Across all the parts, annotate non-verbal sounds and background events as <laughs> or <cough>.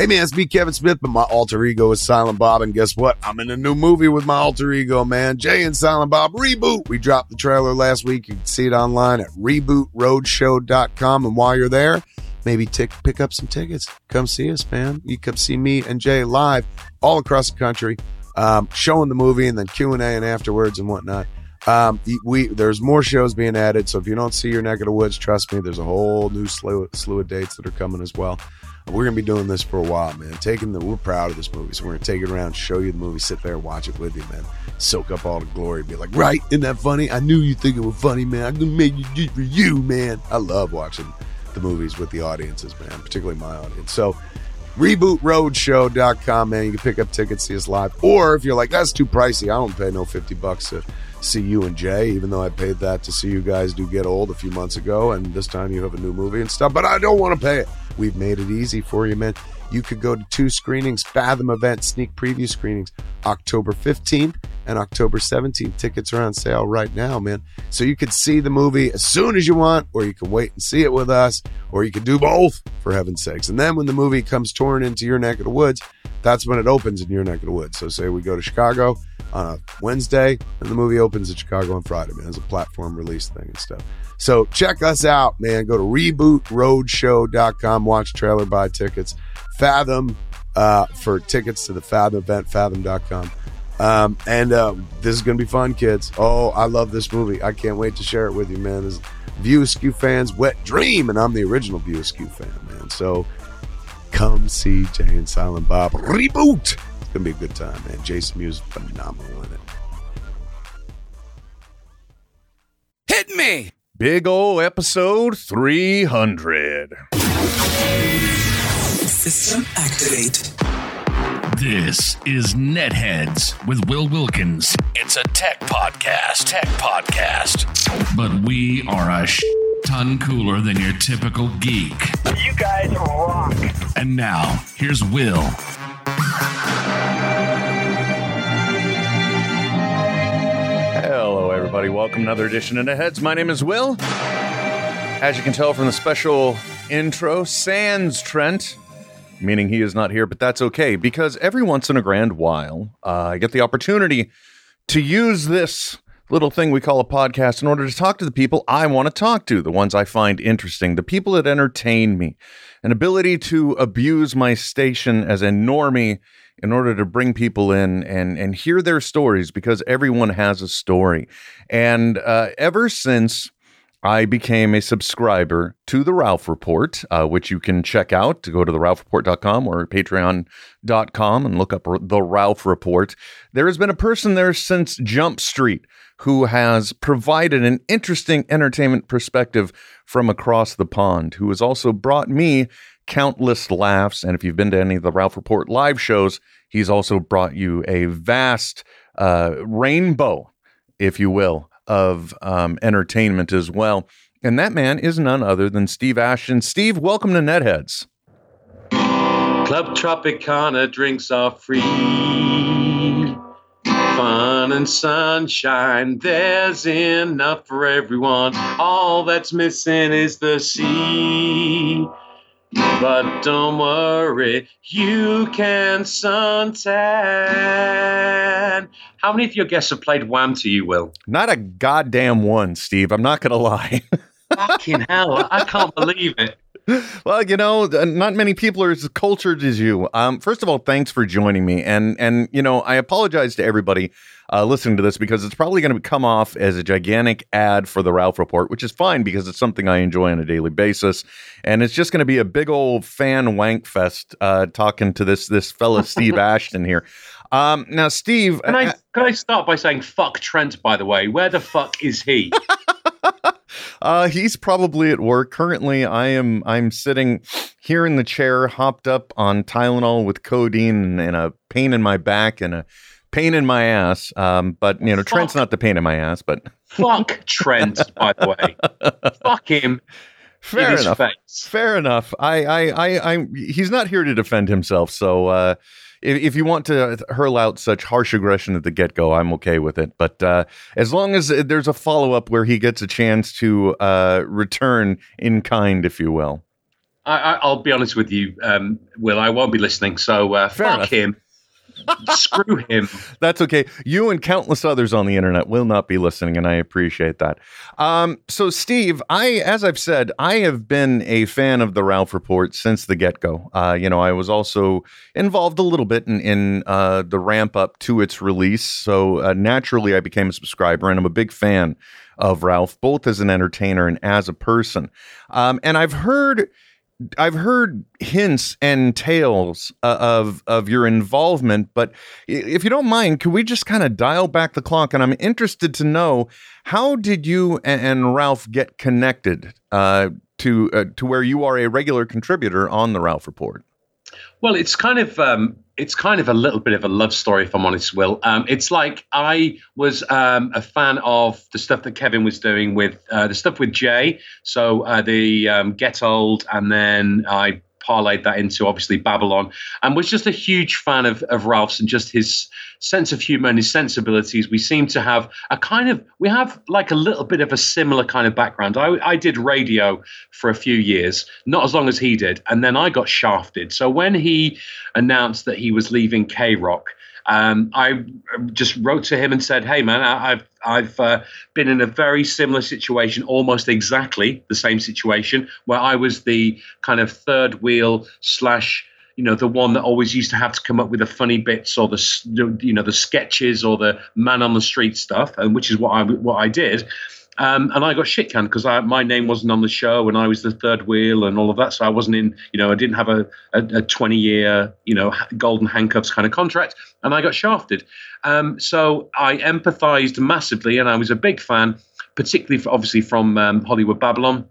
Hey man, it's me, Kevin Smith, but my alter ego is Silent Bob. And guess what? I'm in a new movie with my alter ego, man. Jay and Silent Bob Reboot. We dropped the trailer last week. You can see it online at rebootroadshow.com. And while you're there, maybe tick, pick up some tickets. Come see us, man. You come see me and Jay live all across the country, um, showing the movie and then Q and A and afterwards and whatnot. Um, we there's more shows being added, so if you don't see your neck of the woods, trust me, there's a whole new slew, slew of dates that are coming as well. We're gonna be doing this for a while, man. Taking the we're proud of this movie, so we're gonna take it around, show you the movie, sit there, watch it with you, man. Soak up all the glory, be like, right, isn't that funny? I knew you think it was funny, man. I'm gonna make it for you, man. I love watching the movies with the audiences, man, particularly my audience. So rebootroadshow.com, man. You can pick up tickets, see us live. Or if you're like, that's too pricey, I don't pay no 50 bucks to see you and Jay, even though I paid that to see you guys do Get Old a few months ago, and this time you have a new movie and stuff, but I don't want to pay it. We've made it easy for you, man. You could go to two screenings, Fathom event, sneak preview screenings, October 15th and October 17th. Tickets are on sale right now, man. So you could see the movie as soon as you want, or you can wait and see it with us, or you can do both, for heaven's sakes. And then when the movie comes touring into your neck of the woods, that's when it opens in your neck of the woods. So say we go to Chicago on a Wednesday, and the movie opens in Chicago on Friday, man. It's a platform release thing and stuff. So check us out, man. Go to rebootroadshow.com, watch trailer, buy tickets. Fathom uh, for tickets to the Fathom event, fathom.com. Um, and uh, this is going to be fun, kids. Oh, I love this movie. I can't wait to share it with you, man. This View Askew fans' wet dream, and I'm the original View Askew fan, man. So come see Jay and Silent Bob reboot. It's going to be a good time, man. Jason Mewes phenomenal in it. Hit me! Big ol' episode 300. System activate. This is Netheads with Will Wilkins. It's a tech podcast. Tech podcast. But we are a sh- ton cooler than your typical geek. You guys rock. And now, here's Will. Everybody. Welcome to another edition of Netheads. My name is Will. As you can tell from the special intro, Sans Trent, meaning he is not here, but that's okay because every once in a grand while, uh, I get the opportunity to use this little thing we call a podcast in order to talk to the people I want to talk to, the ones I find interesting, the people that entertain me. An ability to abuse my station as a normie in order to bring people in and and hear their stories because everyone has a story. And uh, ever since I became a subscriber to the Ralph Report, uh, which you can check out to go to the ralphreport.com or patreon.com and look up the Ralph Report. There has been a person there since Jump Street who has provided an interesting entertainment perspective from across the pond, who has also brought me countless laughs. And if you've been to any of the Ralph Report live shows, he's also brought you a vast uh, rainbow, if you will, of um, entertainment as well. And that man is none other than Steve Ashton. Steve, welcome to Netheads. Club Tropicana drinks are free. Fun and sunshine, there's enough for everyone. All that's missing is the sea. But don't worry, you can suntan. How many of your guests have played Wham to you, Will? Not a goddamn one, Steve. I'm not going to lie. <laughs> Fucking hell, I can't believe it. <laughs> Well, you know, not many people are as cultured as you. Um, first of all, thanks for joining me, and and you know, I apologize to everybody uh, listening to this because it's probably going to come off as a gigantic ad for the Ralph Report, which is fine because it's something I enjoy on a daily basis, and it's just going to be a big old fan wank fest uh, talking to this this fella Steve <laughs> Ashton here. Um, now, Steve, can I can I start by saying fuck Trent? By the way, where the fuck is he? <laughs> uh, he's probably at work. Currently, I am I'm sitting here in the chair, hopped up on Tylenol with codeine and, a pain in my back and a pain in my ass. Um, but you know, Fuck. Trent's not the pain in my ass, but fuck Trent. By the way, <laughs> fuck him. fair enough. Fair enough. I, I, I, I, he's not here to defend himself. So, uh, if, if you want to hurl out such harsh aggression at the get go, I'm okay with it. But uh, as long as there's a follow up where he gets a chance to uh, return in kind, if you will. I, I, I'll be honest with you, um, Will. I won't be listening. So uh, fuck enough. him. Screw him. <laughs> That's okay. You and countless others on the internet will not be listening, and I appreciate that. Um, so, Steve, I, as I've said, I have been a fan of the Ralph Report since the get go. Uh, you know, I was also involved a little bit in, in uh, the ramp up to its release. So, uh, naturally, I became a subscriber, and I'm a big fan of Ralph, both as an entertainer and as a person. Um, and I've heard. I've heard hints and tales uh, of of your involvement, but if you don't mind, could we just kind of dial back the clock? And I'm interested to know how did you a- and Ralph get connected uh, to uh, to where you are a regular contributor on the Ralph Report? Well, it's kind of um, it's kind of a little bit of a love story, if I'm honest. Will um, it's like I was um, a fan of the stuff that Kevin was doing with uh, the stuff with Jay. So uh, the um, Get Old, and then I parlayed that into obviously Babylon, and was just a huge fan of of Ralph's and just his sense of humor and his sensibilities. We seem to have a kind of we have like a little bit of a similar kind of background. I, I did radio for a few years, not as long as he did, and then I got shafted. So when he announced that he was leaving KROQ. Um, I just wrote to him and said, "Hey, man, I, I've I've uh, been in a very similar situation, almost exactly the same situation, where I was the kind of third wheel slash." You know, the one that always used to have to come up with the funny bits or the you know the sketches or the man on the street stuff, and which is what I what I did. Um, and I got shit canned because my name wasn't on the show and I was the third wheel and all of that. So I wasn't in, you know, I didn't have a, a, a 20 year, you know, golden handcuffs kind of contract and I got shafted. Um, so I empathized massively and I was a big fan, particularly for, obviously from um, Hollywood Babylon.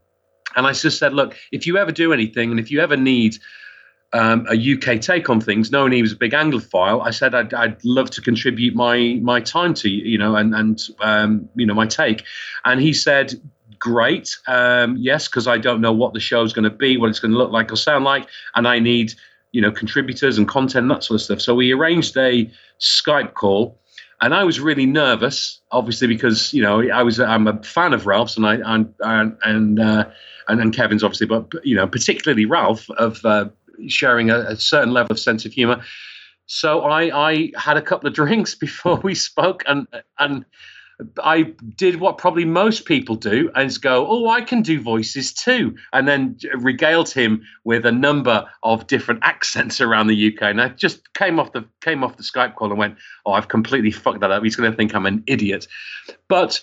And I just said, look, if you ever do anything and if you ever need um, a UK take on things, knowing he was a big Anglophile, I said I'd, I'd love to contribute my my time to you, know, and and um, you know my take. And he said, "Great, um, yes, because I don't know what the show's going to be, what it's going to look like or sound like, and I need you know contributors and content that sort of stuff." So we arranged a Skype call. And I was really nervous, obviously, because you know I was I'm a fan of Ralph's and I and and and, uh, and, and Kevin's obviously, but you know particularly Ralph of uh, sharing a, a certain level of sense of humor. So I, I had a couple of <laughs> drinks before we spoke, and and I did what probably most people do, and go, "Oh, I can do voices too," and then regaled him with a number of different <laughs> accents around the UK. And I just came off the came off the Skype call and went, "Oh, I've completely fucked that up. He's going to think I'm an idiot." But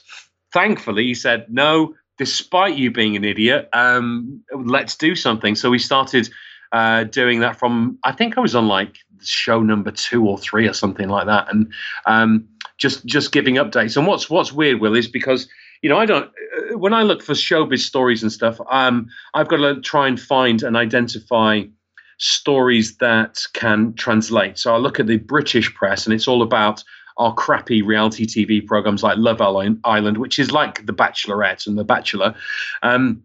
thankfully, he said, "No." Despite you being an idiot, um, let's do something. So we started uh, doing that from I think I was on like show number two or three or something like that, and um, just just giving updates. And what's what's weird, Will, is because you know I don't uh, when I look for showbiz stories and stuff, um, I've got to try and find and identify stories that can translate. So I look at the British press, and it's all about our crappy reality TV programs like Love Island, which is like The Bachelorette and The Bachelor. Um,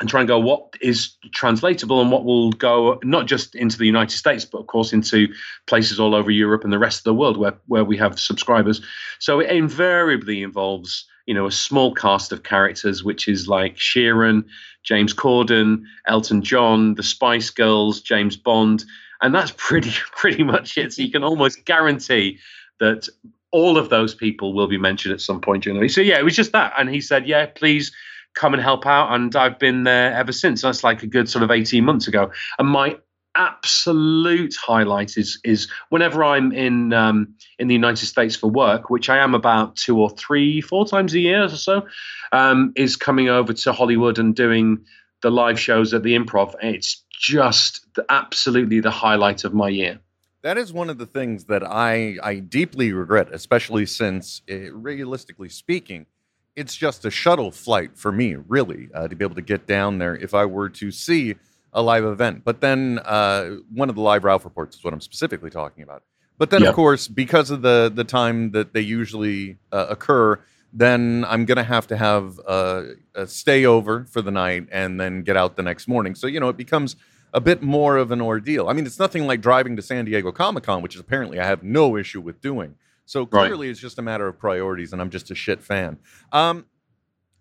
and try and go what is translatable and what will go not just into the United States, but of course into places all over Europe and the rest of the world where, where we have subscribers. So it invariably involves, you know, a small cast of characters, which is like Sheeran, James Corden, Elton John, the Spice Girls, James Bond, and that's pretty <laughs> pretty much it. So you can almost guarantee that all of those people will be mentioned at some point during the week. So yeah, it was just that, and he said, yeah, please come and help out. And I've been there ever since. That's like a good sort of 18 months ago. And my absolute highlight is is whenever I'm in um, in the United States for work, which I am about two or three, four times a year or so, um, is coming over to Hollywood and doing the live shows at the Improv. It's just the, absolutely the highlight of my year. That is one of the things that I I deeply regret, especially since, uh, realistically speaking, it's just a shuttle flight for me, really, uh, to be able to get down there if I were to see a live event. But then uh, one of the live Ralph reports is what I'm specifically talking about. But then, Yeah. of course, because of the the time that they usually uh, occur, then I'm gonna have to have uh, a stay over for the night and then get out the next morning. So you know, it becomes a bit more of an ordeal. I mean, it's nothing like driving to San Diego Comic Con, which is apparently I have no issue with doing. So Right. clearly, it's just a matter of priorities, and I'm just a shit fan. Um,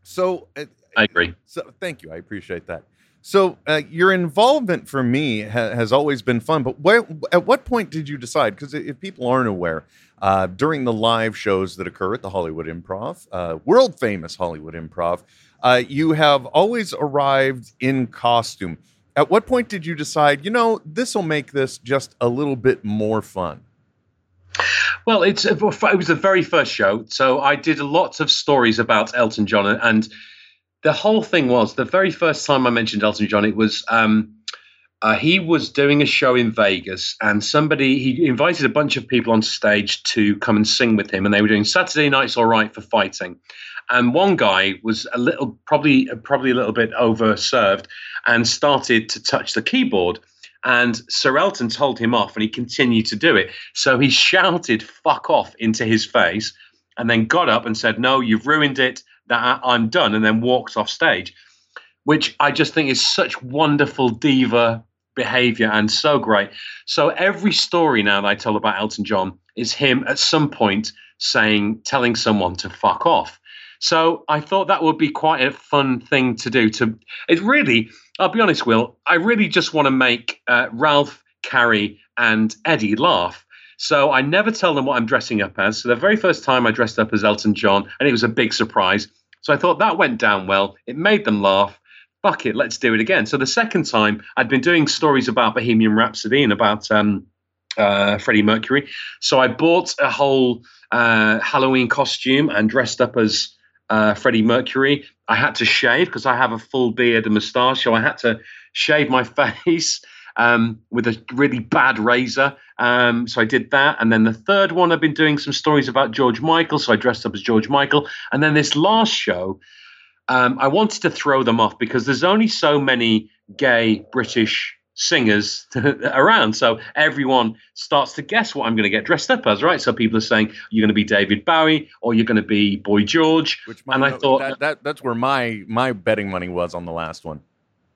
so, uh, I agree. so thank you, I appreciate that. So uh, your involvement for me ha- has always been fun, but where, at what point did you decide? Because if people aren't aware, uh, during the live shows that occur at the Hollywood Improv, uh, world famous Hollywood Improv, uh, you have always arrived in costume. At what point did you decide, you know, this will make this just a little bit more fun? Well, it's it was the very first show, so I did lots of stories about Elton John, and the whole thing was the very first time I mentioned Elton John. It was um, uh, he was doing a show in Vegas, and somebody he invited a bunch of people on stage to come and sing with him, and they were doing Saturday Nights All Right for fighting. And one guy was a little, probably, probably a little bit overserved, and started to touch the keyboard. And Sir Elton told him off, and he continued to do it. So he shouted "fuck off" into his face, and then got up and said, "No, you've ruined it. That I'm done," and then walked off stage. Which I just think is such wonderful diva behavior and so great. So every story now that I tell about Elton John is him at some point saying, telling someone to fuck off. So I thought that would be quite a fun thing to do. To it really, I'll be honest, Will, I really just want to make uh, Ralph, Kerri, and Eddie laugh. So I never tell them what I'm dressing up as. So the very first time I dressed up as Elton John, and it was a big surprise. So I thought that went down well. It made them laugh. Fuck it, let's do it again. So the second time, I'd been doing stories about Bohemian Rhapsody and about um, uh, Freddie Mercury. So I bought a whole uh, Halloween costume and dressed up as uh, Freddie Mercury. I had to shave because I have a full beard and moustache, so I had to shave my <laughs> face um, with a really bad razor. Um, so I did that, and then the third one, I've been doing some stories about George Michael, so I dressed up as George Michael, and then this last show. Um, I wanted to throw them off because there's only so many gay British singers <laughs> around. So everyone starts to guess what I'm going to get dressed up as, right? So people are saying you're going to be David Bowie or you're going to be Boy George. Which and I thought that, that that's where my my betting money was on the last one.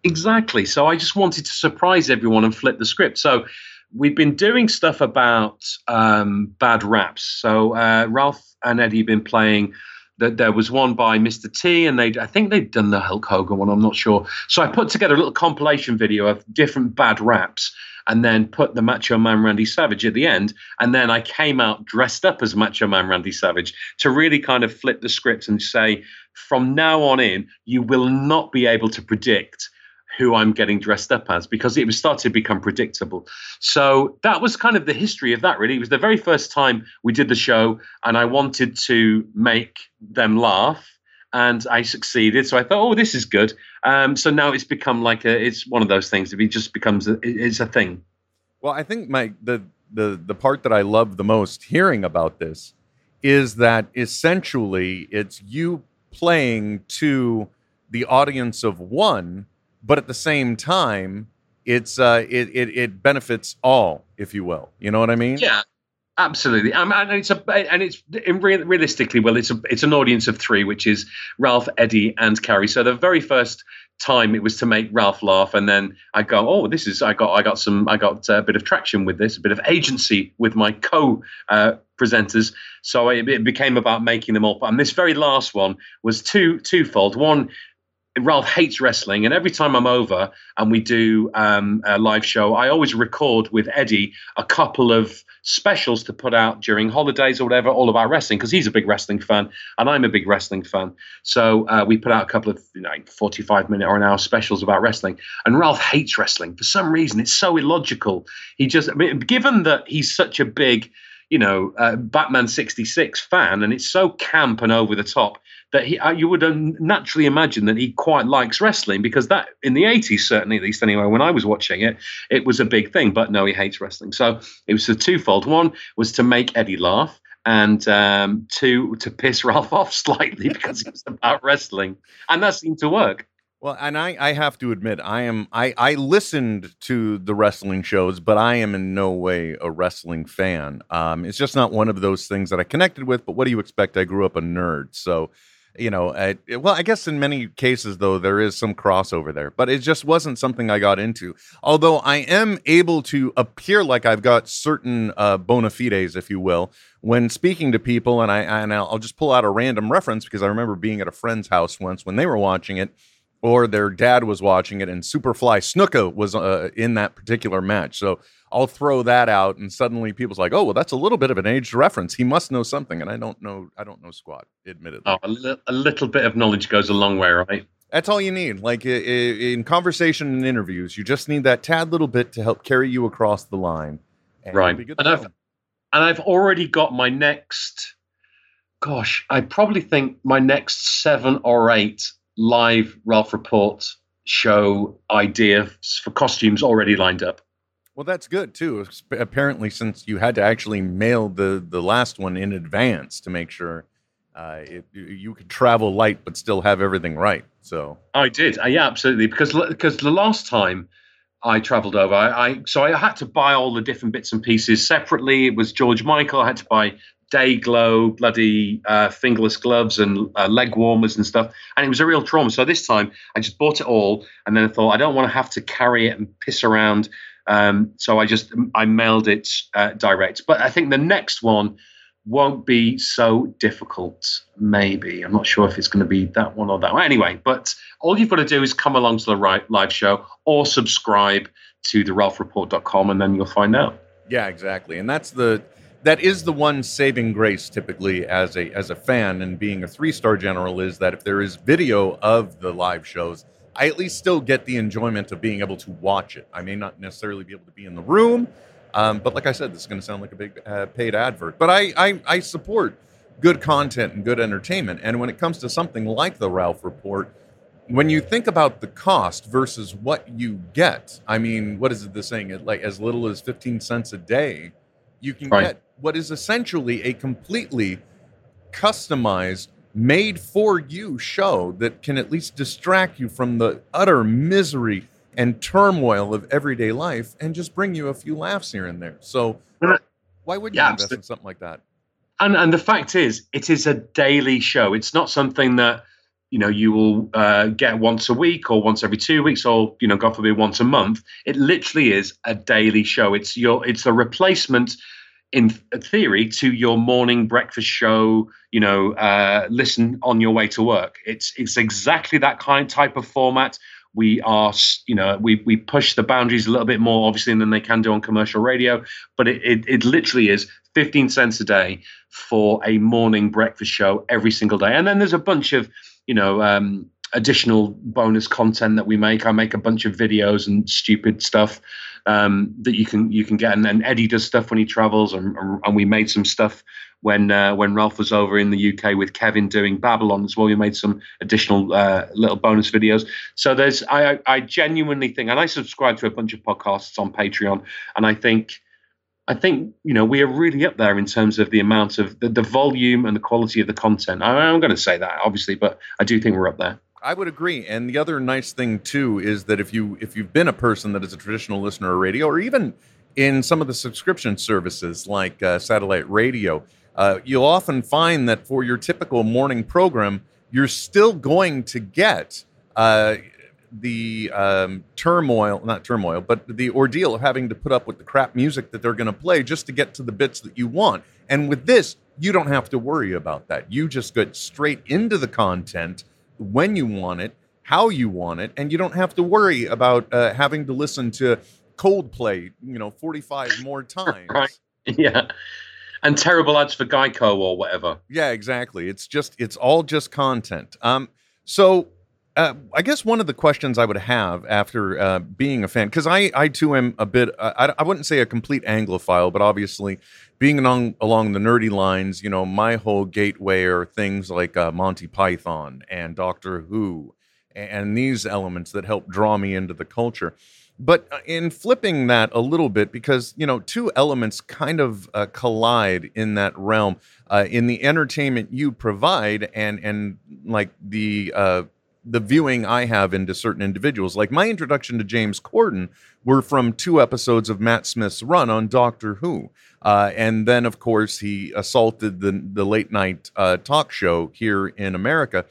Exactly. So I just wanted to surprise everyone and flip the script. So we've been doing stuff about um, bad raps. So uh, Ralph and Eddie have been playing that there was one by Mr. T, and they I think they'd done the Hulk Hogan one. I'm not sure. So I put together a little compilation video of different bad raps, and then put the Macho Man Randy Savage at the end. And then I came out dressed up as Macho Man Randy Savage to really kind of flip the script and say, from now on in, you will not be able to predict who I'm getting dressed up as because it was starting to become predictable. So that was kind of the history of that, really. It was the very first time we did the show, and I wanted to make them laugh. And I succeeded, so I thought, "Oh, this is good." Um, so now it's become like a, it's one of those things. It just becomes, a, it's a thing. Well, I think my the the the part that I love the most hearing about this is that essentially it's you playing to the audience of one but at the same time, it's uh, it, it it benefits all, if you will. You know what I mean? Yeah, absolutely. Um, and it's a and it's realistically, well, it's a it's an audience of three, which is Ralph, Eddie, and Kerri. So the very first time it was to make Ralph laugh, and then I go, oh, this is I got I got some I got a bit of traction with this, a bit of agency with my co. Uh, presenters so it, it became about making them all and this very last one was two twofold one Ralph hates wrestling, and every time I'm over and we do um, a live show, I always record with Eddie a couple of specials to put out during holidays or whatever, all about wrestling, because he's a big wrestling fan and I'm a big wrestling fan. So uh, we put out a couple of you know, 45 minute or an hour specials about wrestling. And Ralph hates wrestling for some reason. It's so illogical. He just, I mean, given that he's such a big, you know, Batman 66 fan and it's so camp and over the top that he, uh, you would naturally imagine that he quite likes wrestling because that in the 80s certainly at least anyway when i was watching it it was a big thing but no he hates wrestling. So it was a twofold. One was to make eddie laugh and um, to to piss <laughs> ralph off slightly because it was about wrestling. And that seemed to work well, and I, I have to admit, I am I, I listened to the wrestling shows, but I am in no way a wrestling fan. Um, it's just not one of those things that I connected with. But what do you expect? I grew up a nerd, so you know, I, well, I guess in many cases though there is some crossover there, but it just wasn't something I got into. Although I am able to appear like I've got certain uh, bona fides, if you will, when speaking to people, and I and I'll just pull out a random reference because I remember being at a friend's house once when they were watching it, or their dad was watching it, and Superfly Snuka was uh, in that particular match. So I'll throw that out, and suddenly people's like, "Oh, well, that's a little bit of an aged reference. He must know something," and I don't know. I don't know squat, admittedly. Oh, a, li- a little bit of knowledge goes a long way, right? That's all you need. Like in conversation and interviews, you just need that tad little bit to help carry you across the line. and Right. you'll be good And I've and I've already got my next. Gosh, I probably think my next seven or eight live Ralph Report show ideas for costumes already lined up. Well, that's good too. Apparently, since you had to actually mail the the last one in advance to make sure uh, it, you- you could travel light but still have everything right. So I did, uh, yeah, absolutely. Because because the last time I travelled over, I, I so I had to buy all the different bits and pieces separately. It was George Michael. I had to buy Day-Glo, bloody uh, fingerless gloves and uh, leg warmers and stuff, and it was a real trauma. So this time I just bought it all, and then I thought I don't want to have to carry it and piss around. Um, so I just I mailed it uh, direct. But I think the next one won't be so difficult. Maybe I'm not sure if it's going to be that one or that one. Anyway, but all you've got to do is come along to the right live show or subscribe to the ralphreport.com and then you'll find out. yeah, exactly. And that's the that is the one saving grace typically as a as a fan and being a three star general is that if there is video of the live shows, I at least still get the enjoyment of being able to watch it. I may not necessarily be able to be in the room, um, but like I said, this is going to sound like a big uh, paid advert. But I, I I support good content and good entertainment. And when it comes to something like the Ralph Report, when you think about the cost versus what you get, I mean, what is it the saying? It like as little as fifteen cents a day, you can Right. get what is essentially a completely customized, made for you show that can at least distract you from the utter misery and turmoil of everyday life and just bring you a few laughs here and there. So why wouldn't Yeah, you invest absolutely. in something like that? And and the fact is, it is a daily show. It's not something that you know you will uh, get once a week or once every two weeks or you know God forbid once a month. It literally is a daily show. It's your it's a replacement in theory to your morning breakfast show. You know, uh, listen on your way to work. It's it's exactly that kind type of format. We are, you know, we we push the boundaries a little bit more, obviously, than they can do on commercial radio. But it it, it literally is 15 cents a day for a morning breakfast show every single day. And then there's a bunch of, you know, um, additional bonus content that we make. I make a bunch of videos and stupid stuff um, that you can you can get. And then Eddie does stuff when he travels, and, and we made some stuff when uh, when Ralph was over in the UK with Kevin doing Babylon as well. We made some additional uh, little bonus videos. So there's I I genuinely think, and I subscribe to a bunch of podcasts on Patreon, and I think. I think you know we are really up there in terms of the amount of the, the volume and the quality of the content. I, I'm going to say that obviously, but I do think we're up there. I would agree. And the other nice thing too is that if you if you've been a person that is a traditional listener of radio, or even in some of the subscription services like uh, satellite radio, uh, you'll often find that for your typical morning program, you're still going to get uh, the um, turmoil, not turmoil, but the ordeal of having to put up with the crap music that they're going to play just to get to the bits that you want. And with this, you don't have to worry about that. You just get straight into the content when you want it, how you want it, and you don't have to worry about uh, having to listen to Coldplay, you know, 45 more <laughs> times. Right. yeah, and terrible ads for Geico or whatever. Yeah, exactly. It's just it's all just content. Um, so uh, I guess one of the questions I would have after uh, being a fan, because I I too am a bit uh, I I wouldn't say a complete Anglophile, but obviously being along along the nerdy lines, you know, my whole gateway are things like uh, Monty Python and Doctor Who, and these elements that help draw me into the culture. But uh, in flipping that a little bit, because you know, two elements kind of uh, collide in that realm, in the entertainment you provide, and and like the the viewing I have into certain individuals. Like my introduction to James Corden were from two episodes of Matt Smith's run on Doctor Who, uh, and then of course he assaulted the the late night uh, talk show here in America.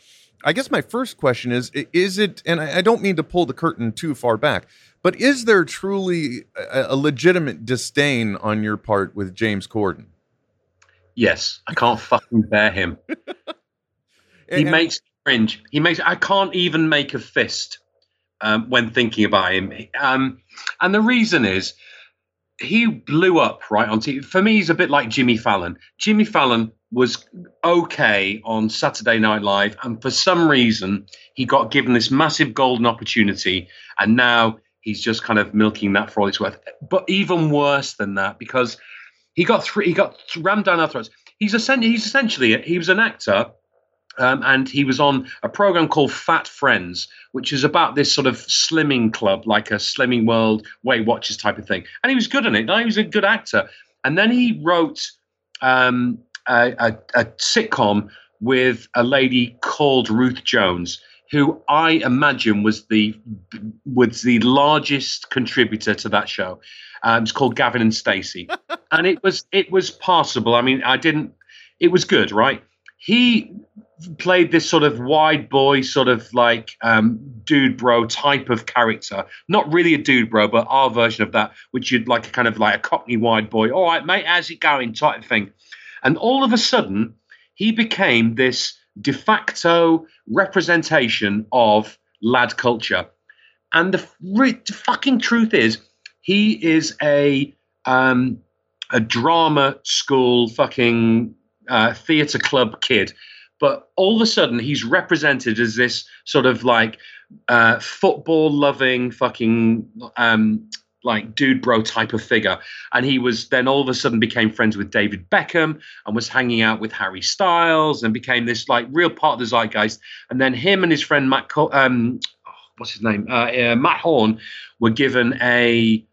I guess my first question is: Is it? And I don't mean to pull the curtain too far back, but is there truly a, a legitimate disdain on your part with James Corden? Yes, I can't fucking bear him. <laughs> He And- makes cringe. He makes. I can't even make a fist um, when thinking about him. Um, and the reason is he blew up right on TV. For me, he's a bit like Jimmy Fallon. Jimmy Fallon was okay on Saturday Night Live, and for some reason, he got given this massive golden opportunity, and now he's just kind of milking that for all it's worth. But even worse than that, because he got three, he got rammed down our throats. He's essentially, he's essentially he was an actor um, and he was on a program called Fat Friends, which is about this sort of slimming club, like a Slimming World, Weight Watchers type of thing. And he was good in it. He was a good actor. And then he wrote um, a, a, a sitcom with a lady called Ruth Jones, who I imagine was the was the largest contributor to that show. Um, it's called Gavin and Stacey, <laughs> and it was it was passable. I mean, I didn't. It was good, right? He played this sort of wide boy, sort of like um, dude bro type of character. Not really a dude bro, but our version of that, which you'd like a kind of like a cockney wide boy. All right, mate, how's it going? Type of thing. And all of a sudden, he became this de facto representation of lad culture. And the, re- fucking truth is, he is a um, a drama school fucking uh, theater club kid but all of a sudden he's represented as this sort of like uh, football loving fucking um, like dude bro type of figure. And he was then all of a sudden became friends with david beckham and was hanging out with harry styles and became this like real part of the zeitgeist. And then him and his friend matt um, oh, what's his name? Uh, uh, Matt Horne were given a,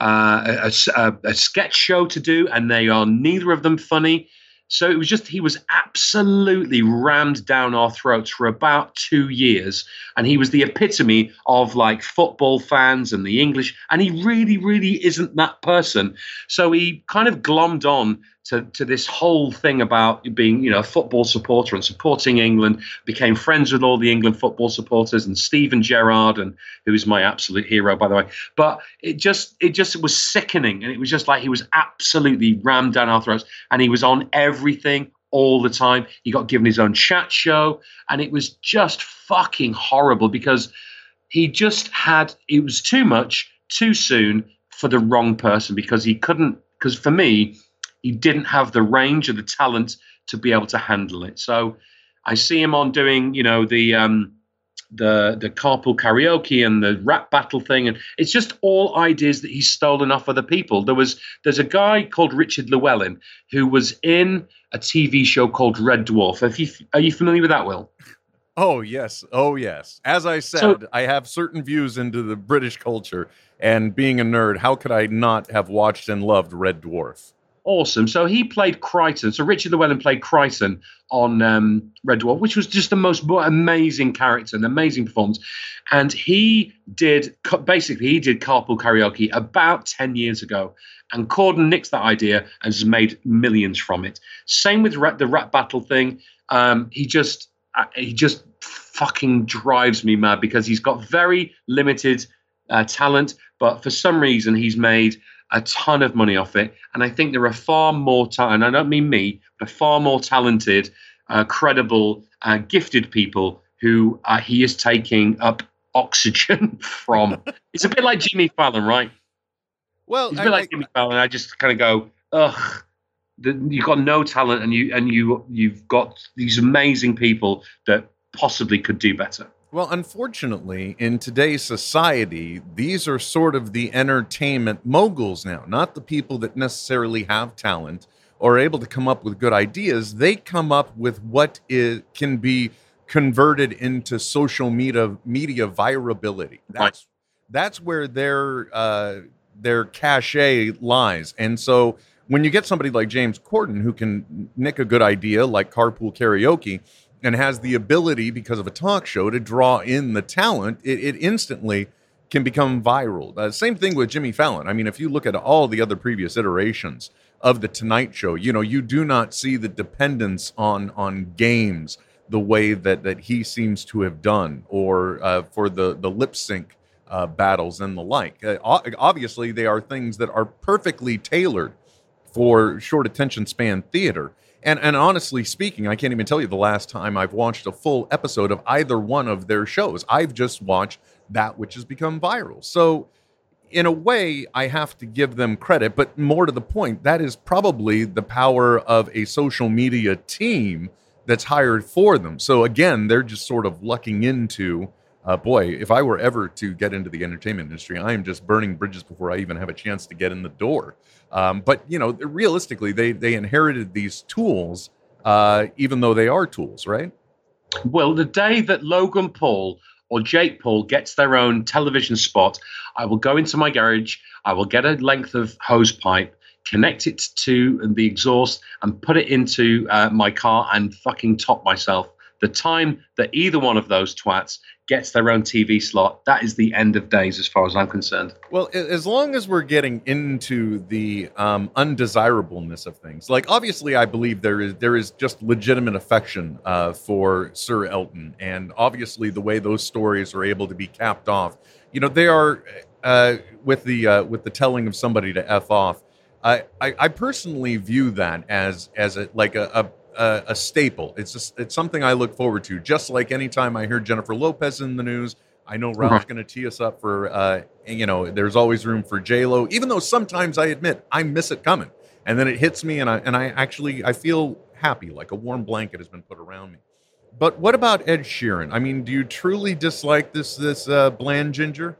uh, a, a, a sketch show to do and they are neither of them funny so it was just, he was absolutely rammed down our throats for about two years. And he was the epitome of like football fans and the English. And he really, really isn't that person. So he kind of glommed on to, to this whole thing about being, you know, a football supporter and supporting England, became friends with all the England football supporters and Steven Gerrard, and who is my absolute hero, by the way. But it just it just was sickening. And it was just like he was absolutely rammed down our throats. And he was on everything all the time. He got given his own chat show, and it was just fucking horrible because he just had it was too much too soon for the wrong person because he couldn't because for me he didn't have the range or the talent to be able to handle it. So I see him on doing, you know, the um, the the carpool karaoke and the rap battle thing, and it's just all ideas that he's stolen off other people. There was there's a guy called Richard Llewellyn who was in a TV show called Red Dwarf. Are you are you familiar with that, Will? Oh yes, oh yes. As I said, So- I have certain views into the British culture, and being a nerd, how could I not have watched and loved Red Dwarf? Awesome. So he played Kryten. So Richard Llewellyn played Kryten on um, Red Dwarf, which was just the most amazing character, an amazing performance. And he did basically he did carpool karaoke about ten years ago, and Corden nicked that idea and has made millions from it. Same with the rap battle thing. Um, he just uh, he just fucking drives me mad because he's got very limited uh, talent, but for some reason he's made a ton of money off it. And I think there are far more, ta- and I don't mean me, but far more talented, uh, credible, uh, gifted people who uh, he is taking up oxygen <laughs> from. it's a bit like Jimmy Fallon, right? Well, It's a bit like Jimmy Fallon. I just kind of go, ugh. The, you've got no talent, and you and you you've got these amazing people that possibly could do better. Well, unfortunately, in today's society, these are sort of the entertainment moguls now, not the people that necessarily have talent or are able to come up with good ideas. They come up with what is, can be converted into social media media virability. That's that's where their uh, their cachet lies. And so when you get somebody like James Corden who can nick a good idea like carpool karaoke and has the ability because of a talk show to draw in the talent, it, it instantly can become viral. Uh, same thing with Jimmy Fallon. I mean, if you look at all the other previous iterations of the Tonight Show, you know, you do not see the dependence on on games the way that that he seems to have done, or uh, for the the lip sync uh, battles and the like. Uh, obviously, they are things that are perfectly tailored for short attention span theater. And and honestly speaking, I can't even tell you the last time I've watched a full episode of either one of their shows. I've just watched that which has become viral. So in a way, I have to give them credit, but more to the point, that is probably the power of a social media team that's hired for them. So again, they're just sort of lucking into uh, boy, if I were ever to get into the entertainment industry, I am just burning bridges before I even have a chance to get in the door. Um, but you know, realistically, they they inherited these tools, uh, even though they are tools, right? Well, the day that Logan Paul or Jake Paul gets their own television spot, I will go into my garage, I will get a length of hose pipe, connect it to the exhaust, and put it into uh, my car and fucking top myself. The time that either one of those twats gets their own TV slot, that is the end of days as far as I'm concerned. Well, as long as we're getting into the um, undesirableness of things, like obviously, I believe there is there is just legitimate affection uh, for Sir Elton, and obviously the way those stories are able to be capped off, you know, they are uh, with the uh, with the telling of somebody to f off. I, I, personally view that as as a like a, a a, a staple. It's just, it's something I look forward to. Just like anytime I hear Jennifer Lopez in the news, I know Ralph's going to tee us up for, uh, you know, there's always room for J Lo. Even though sometimes I admit I miss it coming, and then it hits me, and I and I actually I feel happy, like a warm blanket has been put around me. But what about Ed Sheeran? I mean, do you truly dislike this this uh, bland ginger?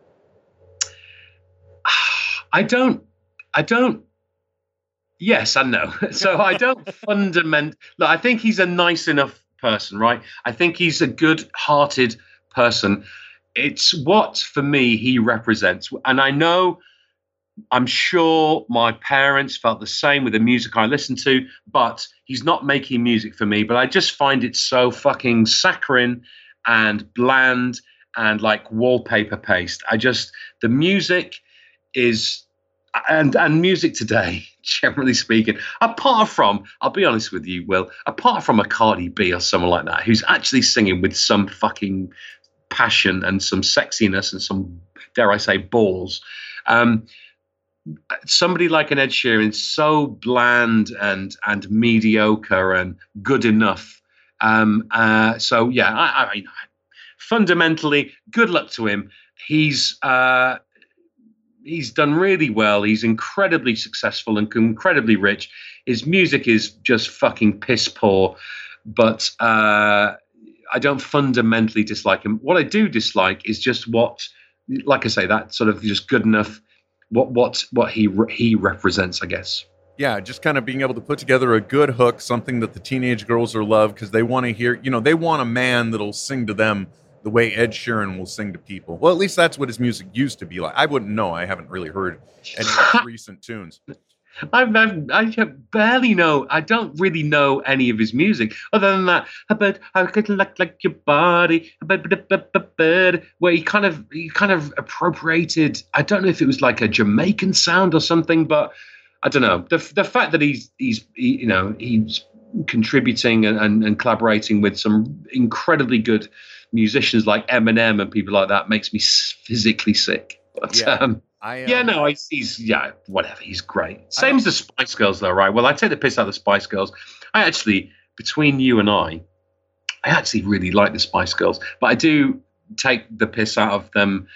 I don't. I don't Yes and no. <laughs> So I don't <laughs> fundament. Look, I think he's a nice enough person, right? I think he's a good-hearted person. It's what for me he represents, and I know. I'm sure my parents felt the same with the music I listened to, but he's not making music for me. But I just find it so fucking saccharine and bland and like wallpaper paste. I just the music is and and music today, <laughs> generally speaking, apart from, I'll be honest with you, Will, apart from a Cardi B or someone like that, who's actually singing with some fucking passion and some sexiness and some, dare I say, balls. Um, somebody like an Ed Sheeran, so bland and and mediocre and good enough. Um, uh, so yeah, I, I mean, fundamentally, good luck to him. He's uh, he's done really well. He's incredibly successful and incredibly rich. His music is just fucking piss poor, but uh, I don't fundamentally dislike him. What I do dislike is just what, like I say, that sort of just good enough. What what what he he represents, I guess. Yeah, just kind of being able to put together a good hook, something that the teenage girls are love because they want to hear. You know, they want a man that'll sing to them the way Ed Sheeran will sing to people. Well, at least that's what his music used to be like. I wouldn't know. I haven't really heard any <laughs> recent tunes. I've, I've, I barely know. I don't really know any of his music other than that. But I could look like your body, where he kind of he kind of appropriated. I don't know if it was like a Jamaican sound or something, but I don't know. The the fact that he's he's he, you know he's contributing and, and, and collaborating with some incredibly good musicians like Eminem and people like that makes me physically sick. But yeah, um, I, um, yeah no, he's, he's, yeah, whatever. He's great. Same as the Spice Girls, though, right? Well, I take the piss out of the Spice Girls. I actually, between you and I, I actually really like the Spice Girls, but I do take the piss out of them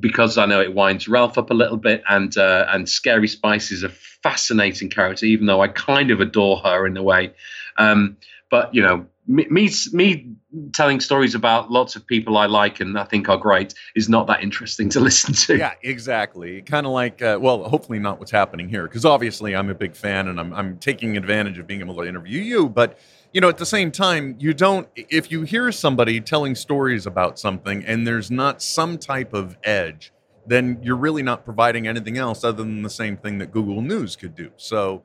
because I know it winds Ralph up a little bit, and uh, and Scary Spice is a fascinating character, even though I kind of adore her in a way. Um, but you know, me, me, telling stories about lots of people I like and I think are great is not that interesting to <laughs> listen to. Yeah, exactly. Kind of like, uh, well, hopefully not what's happening here, because obviously I'm a big fan and I'm, I'm taking advantage of being able to interview you. But, you know, at the same time, you don't, if you hear somebody telling stories about something and there's not some type of edge, then you're really not providing anything else other than the same thing that Google News could do. So,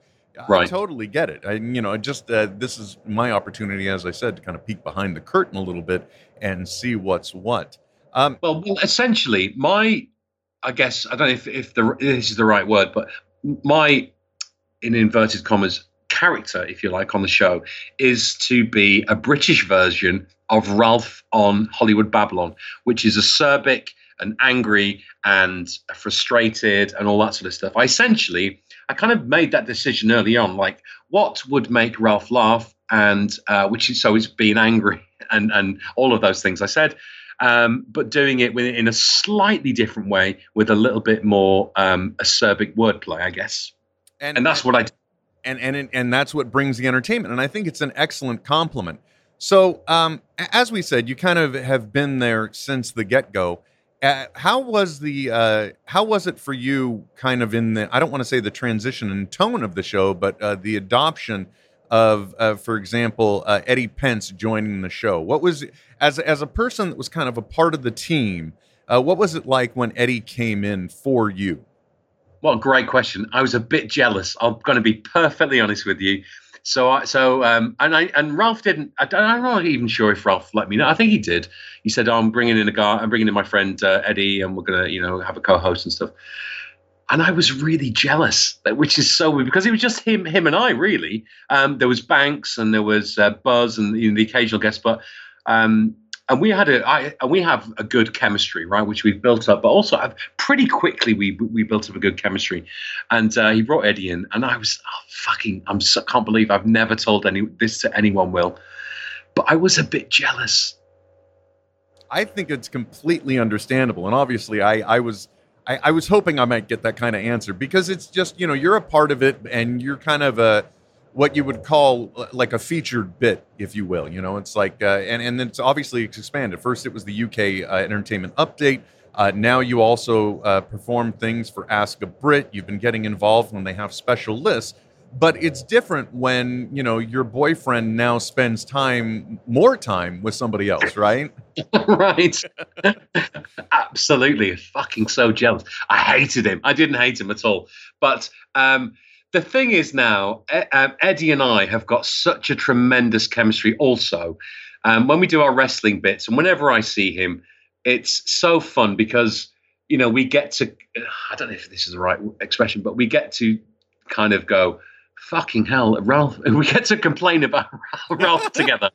Right. I totally get it. I, you know, just uh, this is my opportunity, as I said, to kind of peek behind the curtain a little bit and see what's what. Um, well, well, essentially, my, I guess I don't know if if the this is the right word, but my, in inverted commas, character, if you like, on the show is to be a British version of Ralph on Hollywood Babylon, which is acerbic and angry and frustrated and all that sort of stuff. I essentially I kind of made that decision early on, like what would make Ralph laugh, and uh, which is so it's being angry <laughs> and and all of those things I said, um, but doing it with, in a slightly different way with a little bit more um, acerbic wordplay, I guess. And, and that's what I. And and and that's what brings the entertainment, and I think it's an excellent compliment. So, um, as we said, you kind of have been there since the get go. How was the uh, how was it for you? Kind of in the I don't want to say the transition and tone of the show, but uh, the adoption of, uh, for example, uh, Eddie Pence joining the show. What was as as a person that was kind of a part of the team? Uh, what was it like when Eddie came in for you? A great question. I was a bit jealous. I'm going to be perfectly honest with you. So, I, so, um, and I and Ralph didn't. I, am not even sure if Ralph let me know. I think he did. He said, oh, "I'm bringing in a guy. I'm bringing in my friend uh, Eddie, and we're gonna, you know, have a co-host and stuff." And I was really jealous, which is so weird because it was just him, him and I really. Um, there was Banks and there was uh, Buzz and you know, the occasional guest, but um, and we had a I, and we have a good chemistry, right, which we've built up. But also, I've, pretty quickly we we built up a good chemistry, and uh, he brought Eddie in, and I was oh, fucking I'm so, can't believe I've never told any this to anyone. Will, but I was a bit jealous. I think it's completely understandable, and obviously, I I was. I, I was hoping I might get that kind of answer because it's just you know you're a part of it and you're kind of a what you would call uh, like a featured bit, if you will. You know, it's like, uh, and and it's obviously expanded. First, it was the UK uh, Entertainment Update. Uh, now you also uh, perform things for Ask a Brit. You've been getting involved when they have special lists, but it's different when you know your boyfriend now spends time, more time with somebody else, <laughs> right? right. <laughs> Absolutely, fucking so jealous. I hated him. I didn't hate him at all, but. um the thing is now, um, Eddie and I have got such a tremendous chemistry. Also, um, when we do our wrestling bits, and whenever I see him, it's so fun because you know we get to. I don't know if this is the right expression, but we get to kind of go, "Fucking hell, Ralph!" And <laughs> we get to complain about <laughs> Ralph together.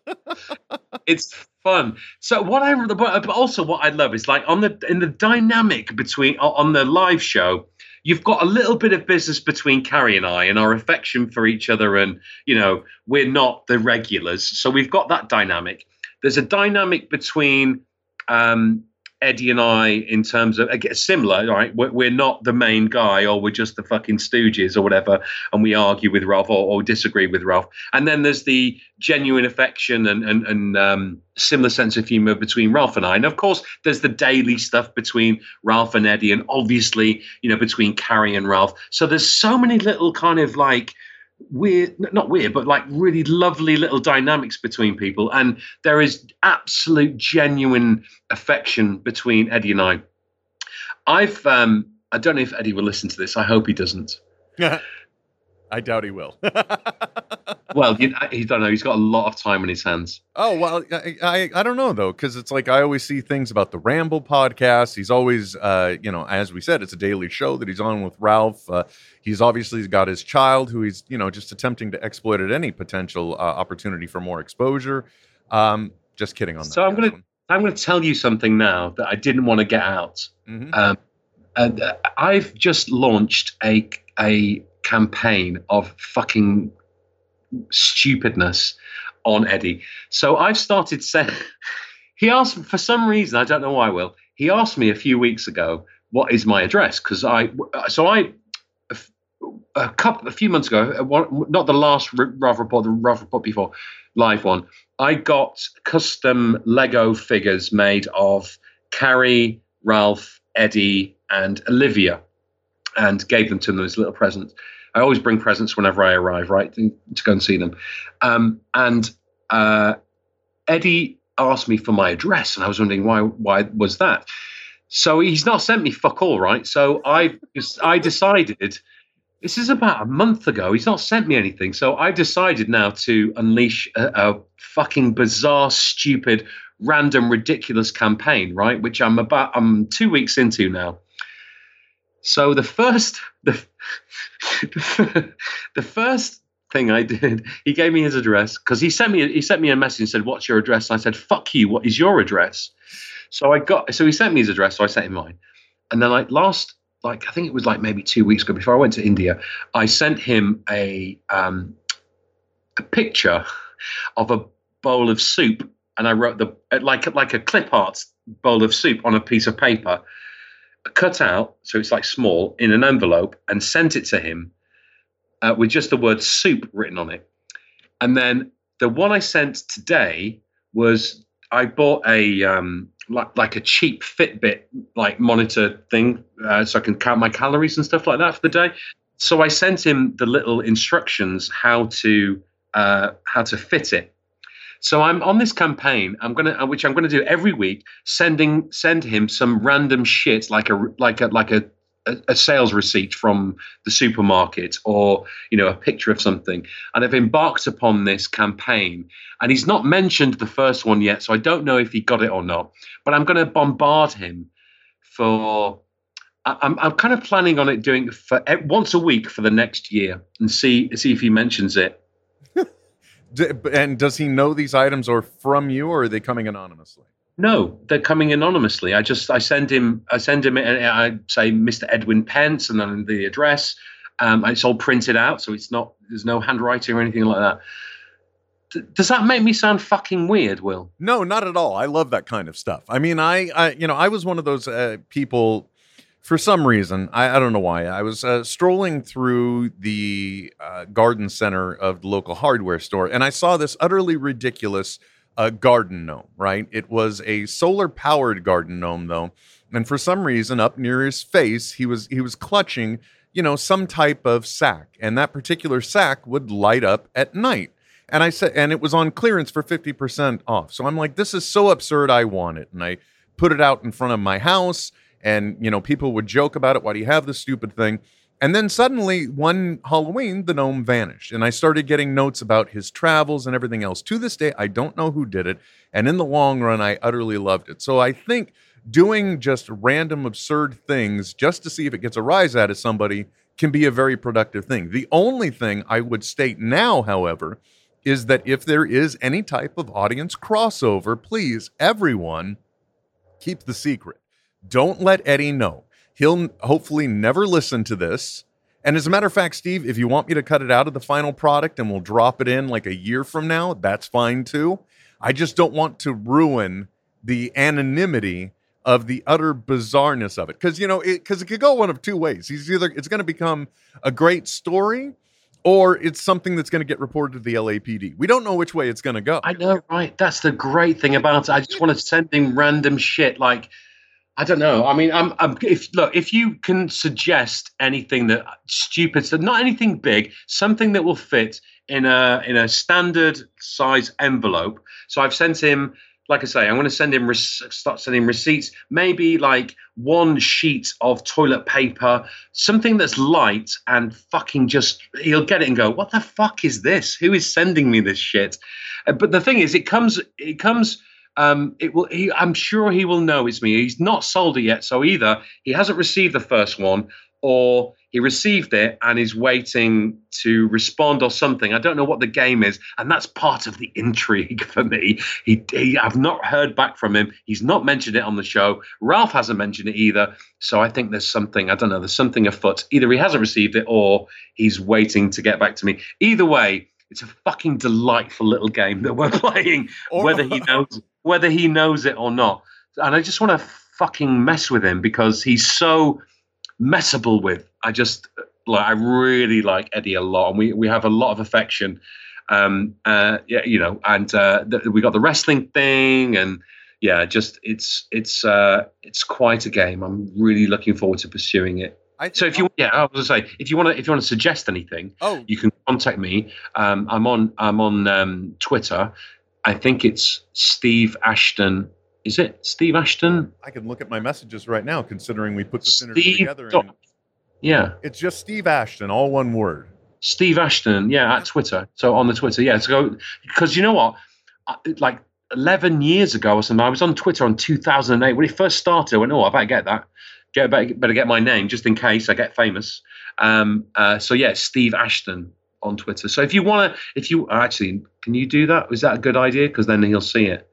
<laughs> it's fun. So what I, but also what I love is like on the in the dynamic between on the live show you've got a little bit of business between Kerri and I and our affection for each other. And, you know, we're not the regulars. So we've got that dynamic. There's a dynamic between um, Eddie and I in terms of similar, right? We're, we're, not the main guy, or we're just the fucking stooges, or whatever, and we argue with Ralph or, or disagree with Ralph. And then there's the genuine affection and and, and um, similar sense of humor between Ralph and I. And of course, there's the daily stuff between Ralph and Eddie, and obviously, you know, between Kerri and Ralph. So there's so many little kind of like weird not weird but like really lovely little dynamics between people and there is absolute genuine affection between eddie and i i've um i don't know if eddie will listen to this i hope he doesn't <laughs> I doubt he will. <laughs> well, you, he don't know. He's got a lot of time on his hands. Oh well, I I, I don't know though, because it's like I always see things about the Ramble podcast. He's always, uh, you know, as we said, it's a daily show that he's on with Ralph. Uh, he's obviously got his child, who he's, you know, just attempting to exploit at any potential uh, opportunity for more exposure. Um, just kidding on that. So I'm gonna one. I'm gonna tell you something now that I didn't want to get out. Mm-hmm. Um, and uh, I've just launched a a campaign of fucking stupidness on Eddie. So I've started saying, <laughs> he asked for some reason, I don't know why, Will, he asked me a few weeks ago, what is my address? Because I, so I, a couple, a few months ago, uh, not the last Ralph report, the Ralph report before, live one, I got custom Lego figures made of Kerri, Ralph, Eddie, and Olivia and gave them to them as little presents. I always bring presents whenever I arrive, right, to, to go and see them. Um, and uh, Eddie asked me for my address, and I was wondering why. Why was that? So he's not sent me fuck all, right? So I I decided. This is about a month ago. He's not sent me anything. So I decided now to unleash a, a fucking bizarre, stupid, random, ridiculous campaign, right? Which I'm about I'm two weeks into now. So the first <laughs> the the first thing I did, he gave me his address because he sent me he sent me a message and said, "What's your address?" And I said, "Fuck you. What is your address?" So I got so he sent me his address, so I sent him mine. And then like last like I think it was like maybe two weeks ago before I went to India. I sent him a um, a picture of a bowl of soup, and I wrote the like like a clip art bowl of soup on a piece of paper, cut out so it's like small in an envelope, and sent it to him uh, with just the word soup written on it. And then the one I sent today was I bought a um, like like a cheap Fitbit like monitor thing, uh, so I can count my calories and stuff like that for the day. So I sent him the little instructions how to uh, how to fit it. So I'm on this campaign. I'm gonna, uh, which I'm gonna do every week, sending send him some random shit like a like a like a a, sales receipt from the supermarket or you know a picture of something and i've embarked upon this campaign and he's not mentioned the first one yet so i don't know if he got it or not but i'm going to bombard him for I'm, I'm kind of planning on it doing for eh, once a week for the next year and see see if he mentions it and does he know these items are from you, or are they coming anonymously? No, they're coming anonymously. I just I send him I send him and I say Mr. Edwin Pence and then the address. Um, it's all printed out, so it's not there's no handwriting or anything like that. D- does that make me sound fucking weird, Will? No, not at all. I love that kind of stuff. I mean, I, I you know, I was one of those uh, people. For some reason, I, I don't know why. I was uh, strolling through the uh, garden center of the local hardware store, and I saw this utterly ridiculous uh, garden gnome. Right? It was a solar-powered garden gnome, though, and for some reason, up near his face, he was he was clutching, you know, some type of sack, and that particular sack would light up at night. And I said, and it was on clearance for 50% off. So I'm like, this is so absurd. I want it. And I put it out in front of my house. And, you know, people would joke about it. Why do you have this stupid thing? And then suddenly, one Halloween, the gnome vanished. And I started getting notes about his travels and everything else. To this day, I don't know who did it. And in the long run, I utterly loved it. So I think doing just random, absurd things just to see if it gets a rise out of somebody can be a very productive thing. The only thing I would state now, however, is that if there is any type of audience crossover, please, everyone, keep the secret. Don't let Eddie know. He'll hopefully never listen to this. And as a matter of fact, Steve, if you want me to cut it out of the final product and we'll drop it in like a year from now, that's fine too. I just don't want to ruin the anonymity of the utter bizarreness of it because you know it because it could go one of two ways he's either it's going to become a great story or it's something that's going to get reported to the LAPD. We don't know which way it's going to go. I know, right? That's the great thing about it. I just want to send him random shit. Like, I don't know. I mean, I'm, I'm if look, if you can suggest anything that stupid, so not anything big, something that will fit in a in a standard size envelope. So I've sent him. Like I say, I'm going to send him start sending receipts. Maybe like one sheet of toilet paper, something that's light and fucking just he'll get it and go, "What the fuck is this? Who is sending me this shit?" Uh, But the thing is, it comes it comes um, it will. He, I'm sure he will know it's me. He's not sold it yet, so either he hasn't received the first one, or he received it and is waiting to respond or something. I don't know what the game is, and that's part of the <laughs> intrigue for me. He, he, I've not heard back from him. He's not mentioned it on the show. Ralph hasn't mentioned it either. So I think there's something. I don't know. There's something afoot. Either he hasn't received it, or he's waiting to get back to me. Either way. It's a fucking delightful little game that we're <laughs> playing, Or- whether he <laughs> knows whether he knows it or not. And I just want to fucking mess with him because he's so messable with. I just like I really like Eddie a lot, and we we have a lot of affection. Um, uh, yeah, you know, and uh, th- we got the wrestling thing, and yeah, just it's it's uh, it's quite a game. I'm really looking forward to pursuing it. I So if you yeah, I was gonna say if you want to if you want to suggest anything, oh you can contact me. Um, I'm on I'm on um, Twitter. I think it's Steve Ashton. Is it Steve Ashton? I can look at my messages right now, considering we put this interview together. And yeah, it's just Steve Ashton, all one word. Steve Ashton. Yeah, at Twitter. So on the Twitter, yeah. So because you know what, like 11 years ago or something, I was on Twitter on 2008 when it first started. I went, oh, I better get that. Get better, better get my name just in case I get famous. Um, uh, so yeah, Steve Ashton on Twitter. So if you want to, if you actually, can you do that? Is that a good idea? Because then he'll see it.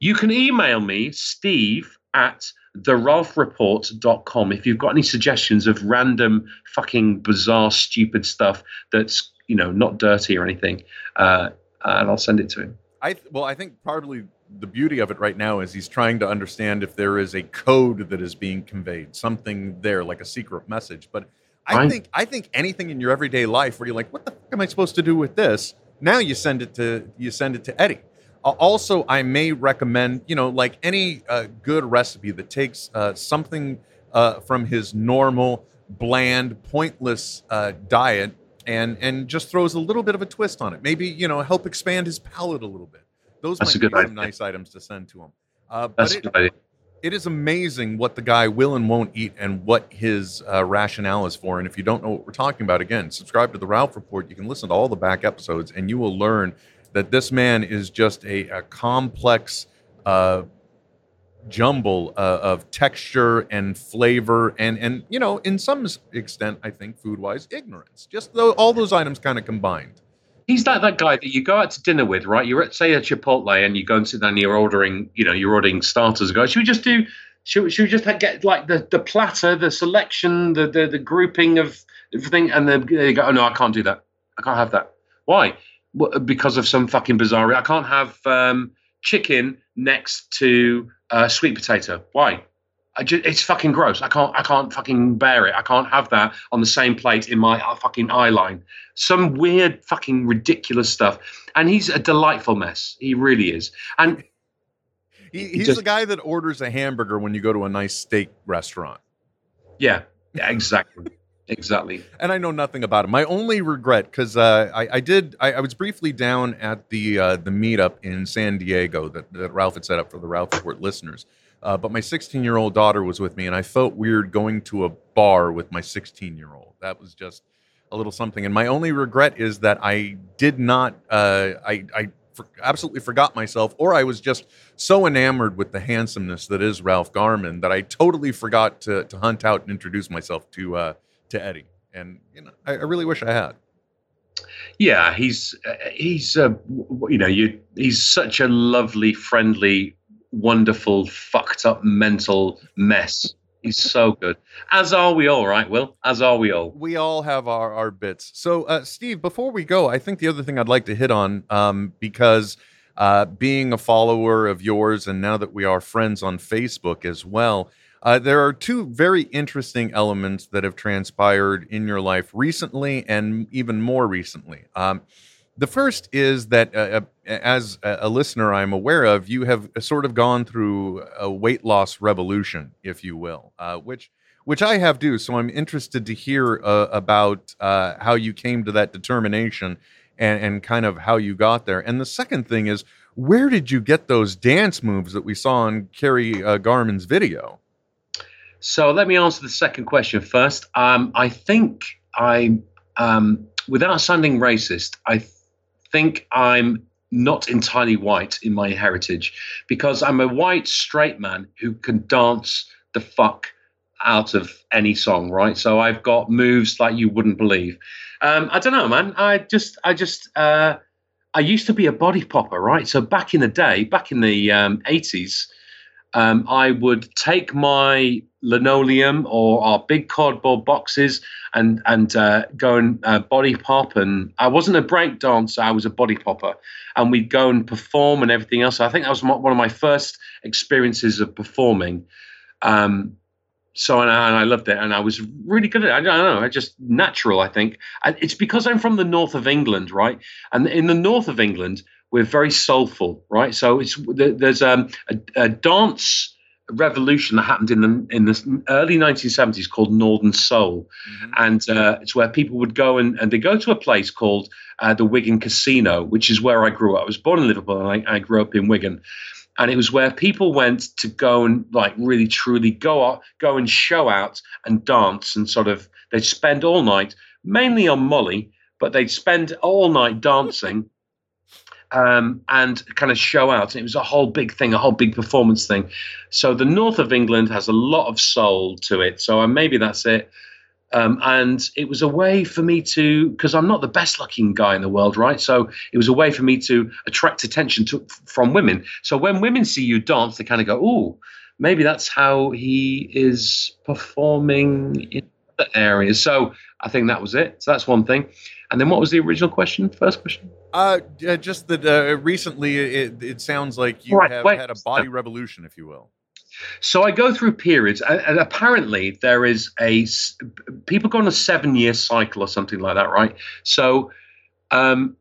You can email me, Steve at theralphreport.com if you've got any suggestions of random fucking bizarre stupid stuff that's you know not dirty or anything uh, and i'll send it to him I th- well, I think probably the beauty of it right now is he's trying to understand if there is a code that is being conveyed, something there like a secret message. But I think I think anything in your everyday life where you're like, what the fuck am I supposed to do with this? Now you send it to you send it to Eddie. Uh, also, I may recommend, you know, like any uh, good recipe that takes uh, something uh, from his normal, bland, pointless uh, diet and and just throws a little bit of a twist on it. Maybe you know help expand his palate a little bit. Those That's might be some idea. nice items to send to him. Uh, but that's it, a good idea. It is amazing what the guy will and won't eat and what his uh, rationale is for. And if you don't know what we're talking about, again, subscribe to the Ralph Report. You can listen to all the back episodes, and you will learn that this man is just a, a complex uh, jumble uh, of texture and flavor, and and you know, in some extent, I think food wise, ignorance. Just all those items kind of combined. He's like that guy that you go out to dinner with, right? You're at say at Chipotle and you go and sit down and you're ordering, you know, you're ordering starters. Go, should we just do? Should, we- should we just get like the, the platter, the selection, the, the the grouping of everything? And then they go, oh no, I can't do that. I can't have that. Why? Well, because of some fucking bizarre. I can't have um, chicken next to uh, sweet potato. Why? Just, it's fucking gross. I can't. I can't fucking bear it. I can't have that on the same plate in my uh, fucking eye line. Some weird, fucking ridiculous stuff. And he's a delightful mess. He really is. And <laughs> He, he's just- the guy that orders a hamburger when you go to a nice steak restaurant. yeah, yeah, exactly, exactly. <laughs> and I know nothing about him. My only regret, because uh, I, I did, I, I was briefly down at the uh, the meetup in San Diego that, that Ralph had set up for the Ralph Report listeners. Uh, but my 16 year old daughter was with me, and I felt weird going to a bar with my 16 year old. That was just a little something. And my only regret is that I did not, uh, I, I for, absolutely forgot myself, or I was just so enamored with the handsomeness that is Ralph Garman that I totally forgot to, to hunt out and introduce myself to uh, to Eddie. And you know, I, I really wish I had. Yeah, he's uh, he's uh, you know you he's such a lovely, friendly, wonderful, fucked up mental mess. He's so good. As are we all, right, Will? As are we all. We all have our, our bits. So, uh, Steve, before we go, I think the other thing I'd like to hit on, um, because uh, being a follower of yours, and now that we are friends on Facebook as well, uh, there are two very interesting elements that have transpired in your life recently and even more recently. Um, the first is that, uh, uh, as a listener, I'm aware of, you have sort of gone through a weight loss revolution, if you will, uh, which which I have too. So I'm interested to hear uh, about uh, how you came to that determination and, and kind of how you got there. And the second thing is, where did you get those dance moves that we saw in Kerri uh, Garman's video? So let me answer the second question first. Um, I think I, um, without sounding racist, I think I'm not entirely white in my heritage because I'm a white straight man who can dance the fuck out of any song, right? So I've got moves like you wouldn't believe. Um, I don't know, man. I just, I just, uh, I used to be a body popper, right? So back in the day, back in the um, 80s, um, I would take my linoleum or our big cardboard boxes and and uh, go and uh, body pop. And I wasn't a break dancer; I was a body popper. And we'd go and perform and everything else. I think that was my, one of my first experiences of performing. Um, so and I, and I loved it, and I was really good at it. I don't know, I just natural. I think and it's because I'm from the north of England, right? And in the north of England, we're very soulful, right? So it's there's um, a, a dance revolution that happened in the in the early 1970s called Northern Soul, and uh, it's where people would go and, and they go to a place called uh, the Wigan Casino, which is where I grew up. I was born in Liverpool and I, I grew up in Wigan. And it was where people went to go and like really truly go out, go and show out and dance and sort of they'd spend all night, mainly on Molly, but they'd spend all night <laughs> dancing um, and kind of show out. And It was a whole big thing, a whole big performance thing. So the north of England has a lot of soul to it. So maybe that's it. Um, and it was a way for me to, because I'm not the best looking guy in the world, right? So it was a way for me to attract attention to from women. So when women see you dance, they kind of go, "Oh, maybe that's how he is performing in other areas. So I think that was it. So that's one thing. And then what was the original question? First question. Uh, uh, just that uh, recently it, it sounds like you Right, have wait. had a body revolution, if you will. So I go through periods, and, and apparently there is a people go on a seven-year cycle or something like that, right? So um,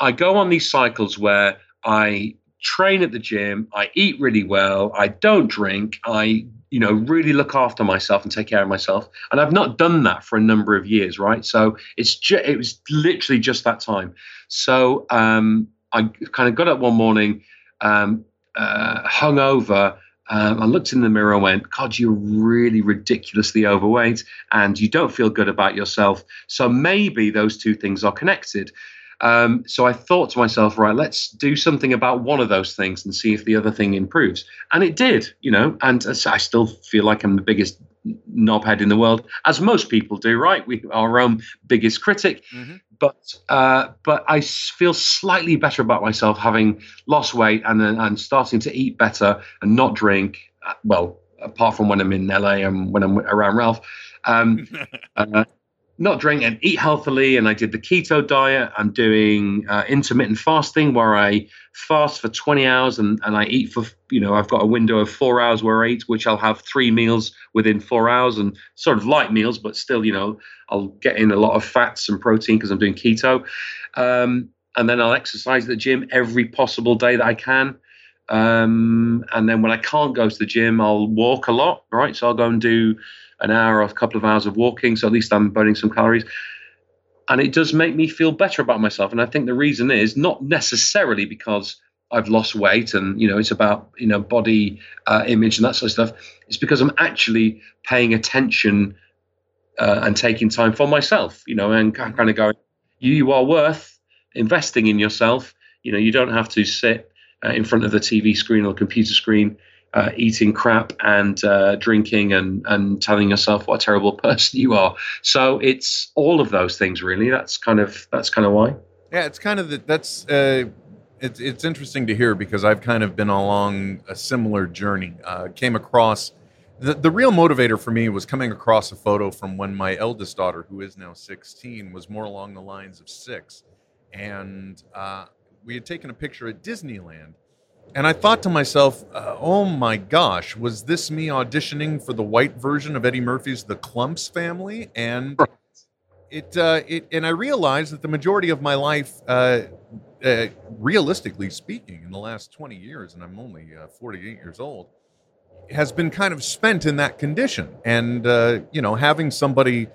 I go on these cycles where I train at the gym, I eat really well, I don't drink, I you know really look after myself and take care of myself, and I've not done that for a number of years, right? So it's ju- it was literally just that time. So um, I kind of got up one morning, um, uh, hungover. Um, I looked in the mirror and went, God, you're really ridiculously overweight and you don't feel good about yourself. So maybe those two things are connected. Um, so I thought to myself, right, let's do something about one of those things and see if the other thing improves. And it did, you know, and uh, I still feel like I'm the biggest knobhead in the world, as most people do, right? We are our own biggest critic. Mhm. But uh, but I feel slightly better about myself having lost weight and then and starting to eat better and not drink. uh, Well, apart from when I'm in LA and when I'm around Ralph, um, <laughs> uh, not drink and eat healthily. And I did the keto diet. I'm doing uh, intermittent fasting where I fast for 20 hours and, and I eat for, you know, I've got a window of four hours where I eat, which I'll have three meals within four hours and sort of light meals, but still, you know, I'll get in a lot of fats and protein because I'm doing keto. Um, and then I'll exercise at the gym every possible day that I can. Um, and then when I can't go to the gym, I'll walk a lot, right? So I'll go and do an hour or a couple of hours of walking. So at least I'm burning some calories. And it does make me feel better about myself. And I think the reason is not necessarily because I've lost weight and, you know, it's about, you know, body uh, image and that sort of stuff. It's because I'm actually paying attention uh, and taking time for myself, you know, and kind of going, you, you are worth investing in yourself. You know, you don't have to sit uh, in front of the TV screen or computer screen, uh, eating crap and uh, drinking and and telling yourself what a terrible <laughs> person you are. So it's all of those things, really. That's kind of that's kind of why. Yeah, it's kind of the, that's uh, it's it's interesting to hear because I've kind of been along a similar journey. Uh, came across the the real motivator for me was coming across a photo from when my eldest daughter, who is now 16, was more along the lines of six, and uh, we had taken a picture at Disneyland. And I thought to myself, uh, oh my gosh, was this me auditioning for the white version of Eddie Murphy's The Klumps Family? And it, uh, it and I realized that the majority of my life, uh, uh, realistically speaking, in the last 20 years, and I'm only uh, 48 years old, has been kind of spent in that condition. And, uh, you know, having somebody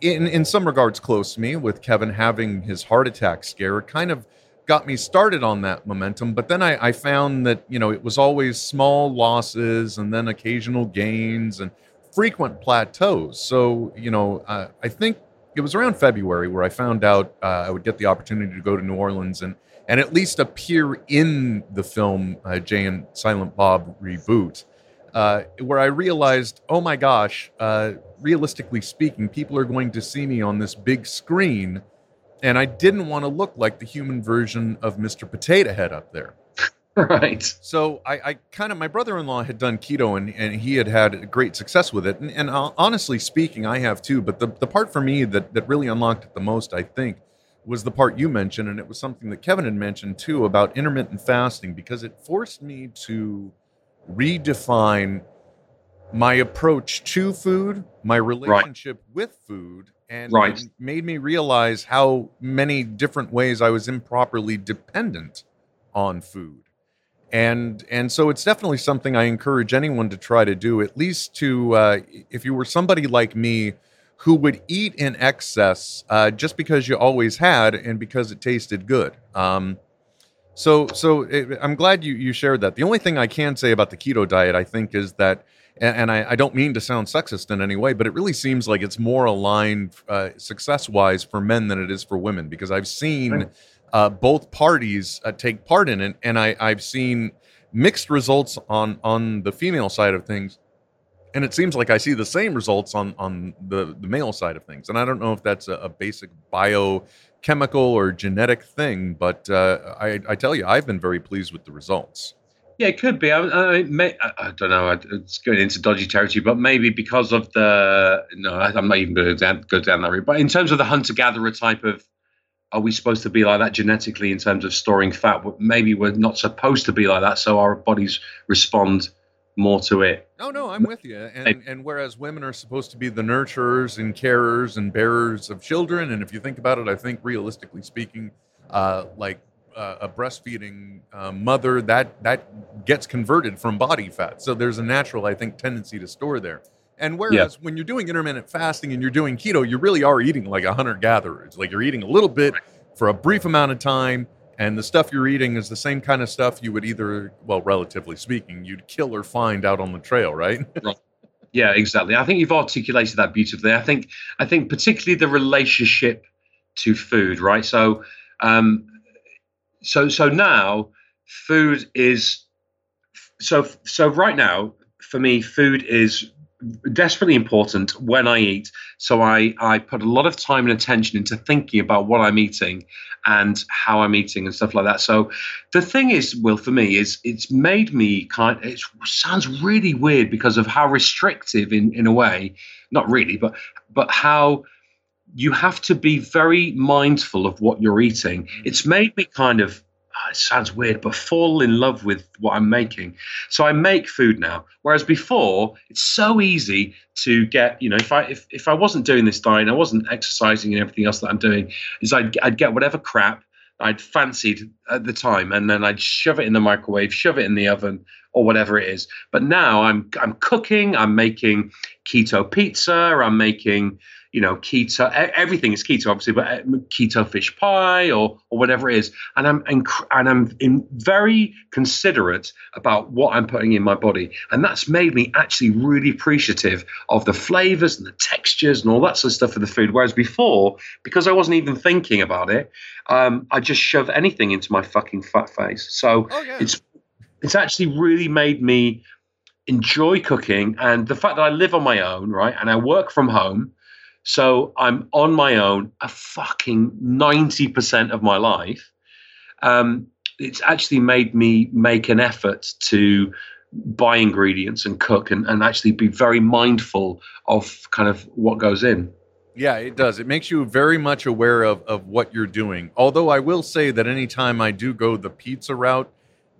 in, in some regards close to me, with Kevin having his heart attack scare, kind of got me started on that momentum. But then I, I found that, you know, it was always small losses and then occasional gains and frequent plateaus. So, you know, uh, I think it was around February where I found out uh, I would get the opportunity to go to New Orleans and and at least appear in the film uh, Jay and Silent Bob reboot, uh, where I realized, oh my gosh, uh, realistically speaking, people are going to see me on this big screen, and I didn't want to look like the human version of Mr. Potato Head up there. <laughs> Right. So I, I kind of my brother-in-law had done keto and, and he had had great success with it. And, and uh, honestly speaking, I have too. But the, the part for me that, that really unlocked it the most, I think, was the part you mentioned, and it was something that Kevin had mentioned too about intermittent fasting because it forced me to redefine my approach to food, my relationship with food, and, Right. made me realize how many different ways I was improperly dependent on food and and so it's definitely something I encourage anyone to try to do. At least to uh, if you were somebody like me who would eat in excess uh, just because you always had and because it tasted good. Um, so so it, I'm glad you you shared that. The only thing I can say about the keto diet, I think, is that. And and I, I don't mean to sound sexist in any way, but it really seems like it's more aligned uh, success-wise for men than it is for women. Because I've seen uh, both parties uh, take part in it, and I, I've seen mixed results on on the female side of things, and it seems like I see the same results on on the the male side of things. And I don't know if that's a, a basic biochemical or genetic thing, but uh, I, I tell you, I've been very pleased with the results. Yeah, it could be. I, I, may, I, I don't know. It's going into dodgy territory, but maybe because of the no, I'm not even going to down, go down that route. But in terms of the hunter gatherer type of, are we supposed to be like that genetically in terms of storing fat? Maybe we're not supposed to be like that, so our bodies respond more to it. Oh no, I'm with you. And and whereas women are supposed to be the nurturers and carers and bearers of children, and if you think about it, I think realistically speaking, uh, like uh, a breastfeeding uh, mother that that gets converted from body fat. So there's a natural, I think, tendency to store there. And whereas yeah. when you're doing intermittent fasting and you're doing keto, you really are eating like a hunter gatherer. It's like you're eating a little bit for a brief amount of time, and the stuff you're eating is the same kind of stuff you would either, well, relatively speaking, you'd kill or find out on the trail, right? <laughs> right. Yeah, exactly. I think you've articulated that beautifully. I think I think particularly the relationship to food, right? So um, so so now food is so so right now for me food is desperately important when I eat. So I, I put a lot of time and attention into thinking about what I'm eating and how I'm eating and stuff like that. So the thing is, Will, for me, is it's made me kind it sounds really weird because of how restrictive in, in a way, not really, but but how you have to be very mindful of what you're eating. Mm. It's made me kind of oh, it sounds weird, but fall in love with what I'm making. So I make food now. Whereas before, it's so easy to get, you know, if I if, if I wasn't doing this diet, I wasn't exercising and everything else that I'm doing, is I'd I'd get whatever crap I'd fancied at the time, and then I'd shove it in the microwave, shove it in the oven, or whatever it is. But now I'm I'm cooking, I'm making keto pizza, I'm making you know, keto, everything is keto, obviously, but uh, keto fish pie or or whatever it is. And I'm inc- and I'm in very considerate about what I'm putting in my body, and that's made me actually really appreciative of the flavors and the textures and all that sort of stuff of the food. Whereas before, because I wasn't even thinking about it, um, I just shove anything into my fucking fat face. So oh, yeah. it's it's actually really made me enjoy cooking and the fact that I live on my own, right, and I work from home so I'm on my own a fucking 90% of my life. Um, it's actually made me make an effort to buy ingredients and cook and, and actually be very mindful of kind of what goes in. Yeah, it does. It makes you very much aware of, of what you're doing. Although I will say that anytime I do go the pizza route,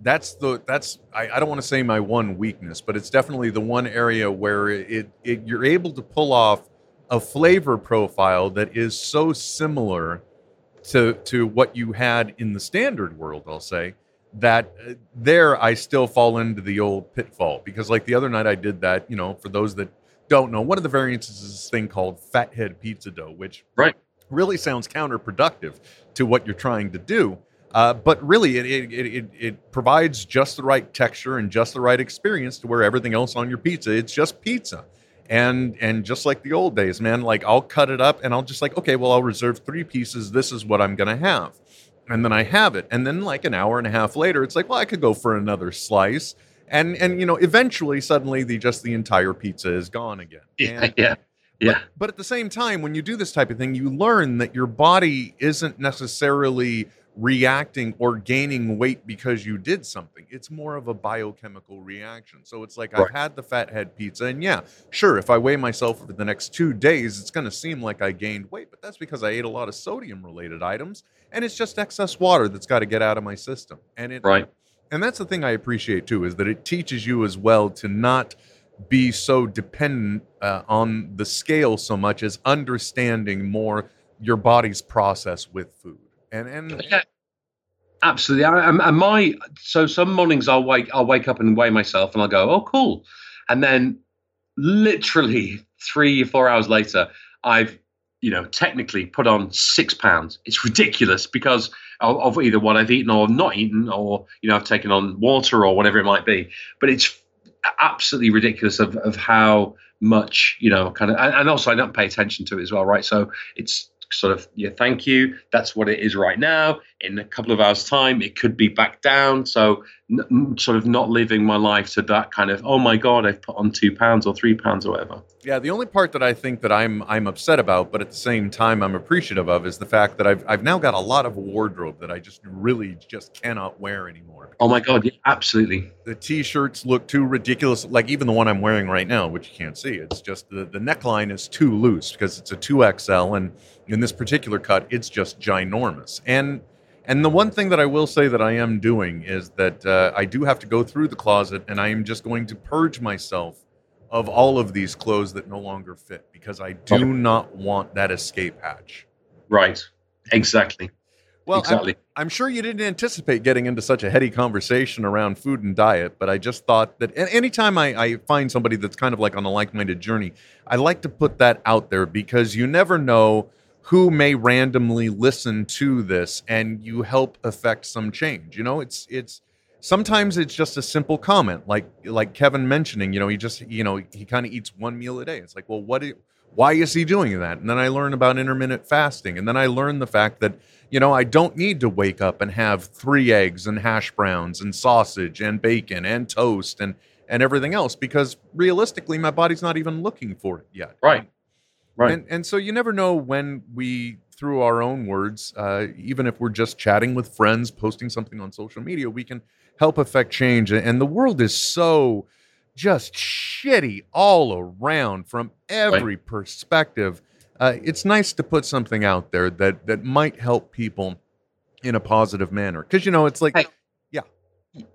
that's the that's I, I don't want to say my one weakness, but it's definitely the one area where it, it you're able to pull off a flavor profile that is so similar to to what you had in the standard world i'll say that uh, there i still fall into the old pitfall. Because like the other night i did that you know for those that don't know one of the variants is this thing called fathead pizza dough which right. really sounds counterproductive to what you're trying to do. Uh, but really it, it, it, it provides just the right texture and just the right experience to where everything else on your pizza it's just pizza and and just like the old days man like i'll cut it up and i'll just like okay well i'll reserve three pieces. This is what i'm gonna have. And then i have it. And then like an hour and a half later it's like well i could go for another slice. And and you know eventually suddenly the just the entire pizza is gone again. <laughs> Yeah yeah yeah. But, but at the same time when you do this type of thing you learn that your body isn't necessarily reacting or gaining weight because you did something. It's more of a biochemical reaction. So it's like right. I've had the fathead pizza, and yeah, sure, if I weigh myself for the next two days, it's going to seem like I gained weight, but that's because I ate a lot of sodium related items, and it's just excess water that's got to get out of my system. And it, right. And that's the thing I appreciate too is that it teaches you as well to not be so dependent uh, on the scale so much as understanding more your body's process with food. And and yeah, absolutely. And my so some mornings I'll wake I'll wake up and weigh myself, and I'll go, oh, cool, and then literally three or four hours later, I've you know technically put on six pounds. It's ridiculous because of, of either what I've eaten or not eaten, or you know I've taken on water or whatever it might be. But it's absolutely ridiculous of of how much you know kind of and also i don't pay attention to it as well right so it's sort of yeah thank you. That's what it is right now in a couple of hours' time, it could be back down. So, n- sort of not living my life to that kind of, oh my God, I've put on two pounds or three pounds or whatever. Yeah, the only part that I think that I'm I'm upset about, but at the same time I'm appreciative of, is the fact that I've I've now got a lot of wardrobe that I just really just cannot wear anymore. Oh my God, yeah, absolutely. The t-shirts look too ridiculous. Like even the one I'm wearing right now, which you can't see, it's just the the neckline is too loose because it's a two XL, and in this particular cut, it's just ginormous. And and the one thing that I will say that I am doing is that uh, I do have to go through the closet, and I am just going to purge myself of all of these clothes that no longer fit because I do Okay. not want that escape hatch. Right. Exactly. Well, I'm- exactly. I'm, sure you didn't anticipate getting into such a heady conversation around food and diet, but I just thought that anytime I, I find somebody that's kind of like on a like minded journey, I like to put that out there because you never know who may randomly listen to this and you help affect some change. You know, it's, it's, sometimes it's just a simple comment like like kevin mentioning you know he just you know he kind of eats one meal a day it's like well what i- why is he doing that and then i learn about intermittent fasting and then i learn the fact that you know i don't need to wake up and have three eggs and hash browns and sausage and bacon and toast and and everything else because realistically my body's not even looking for it yet Right. Right. and, and so you never know when we, through our own words, uh, even if we're just chatting with friends, posting something on social media, we can help affect change. And the world is so just shitty all around from every perspective. Uh, it's nice to put something out there that that might help people in a positive manner. Because you know, it's like Hey.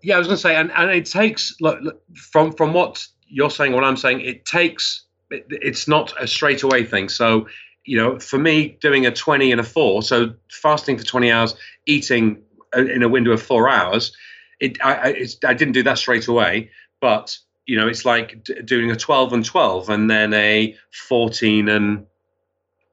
Yeah, I was going to say, and, and it takes look, look, from from what you're saying, what I'm saying, it takes. It, it's not a straight away thing. So, you know, for me, doing a 20 and a four, so fasting for 20 hours, eating in a window of four hours, it I I didn't do that straight away, but you know, it's like d- doing a 12 and 12, and then a 14 and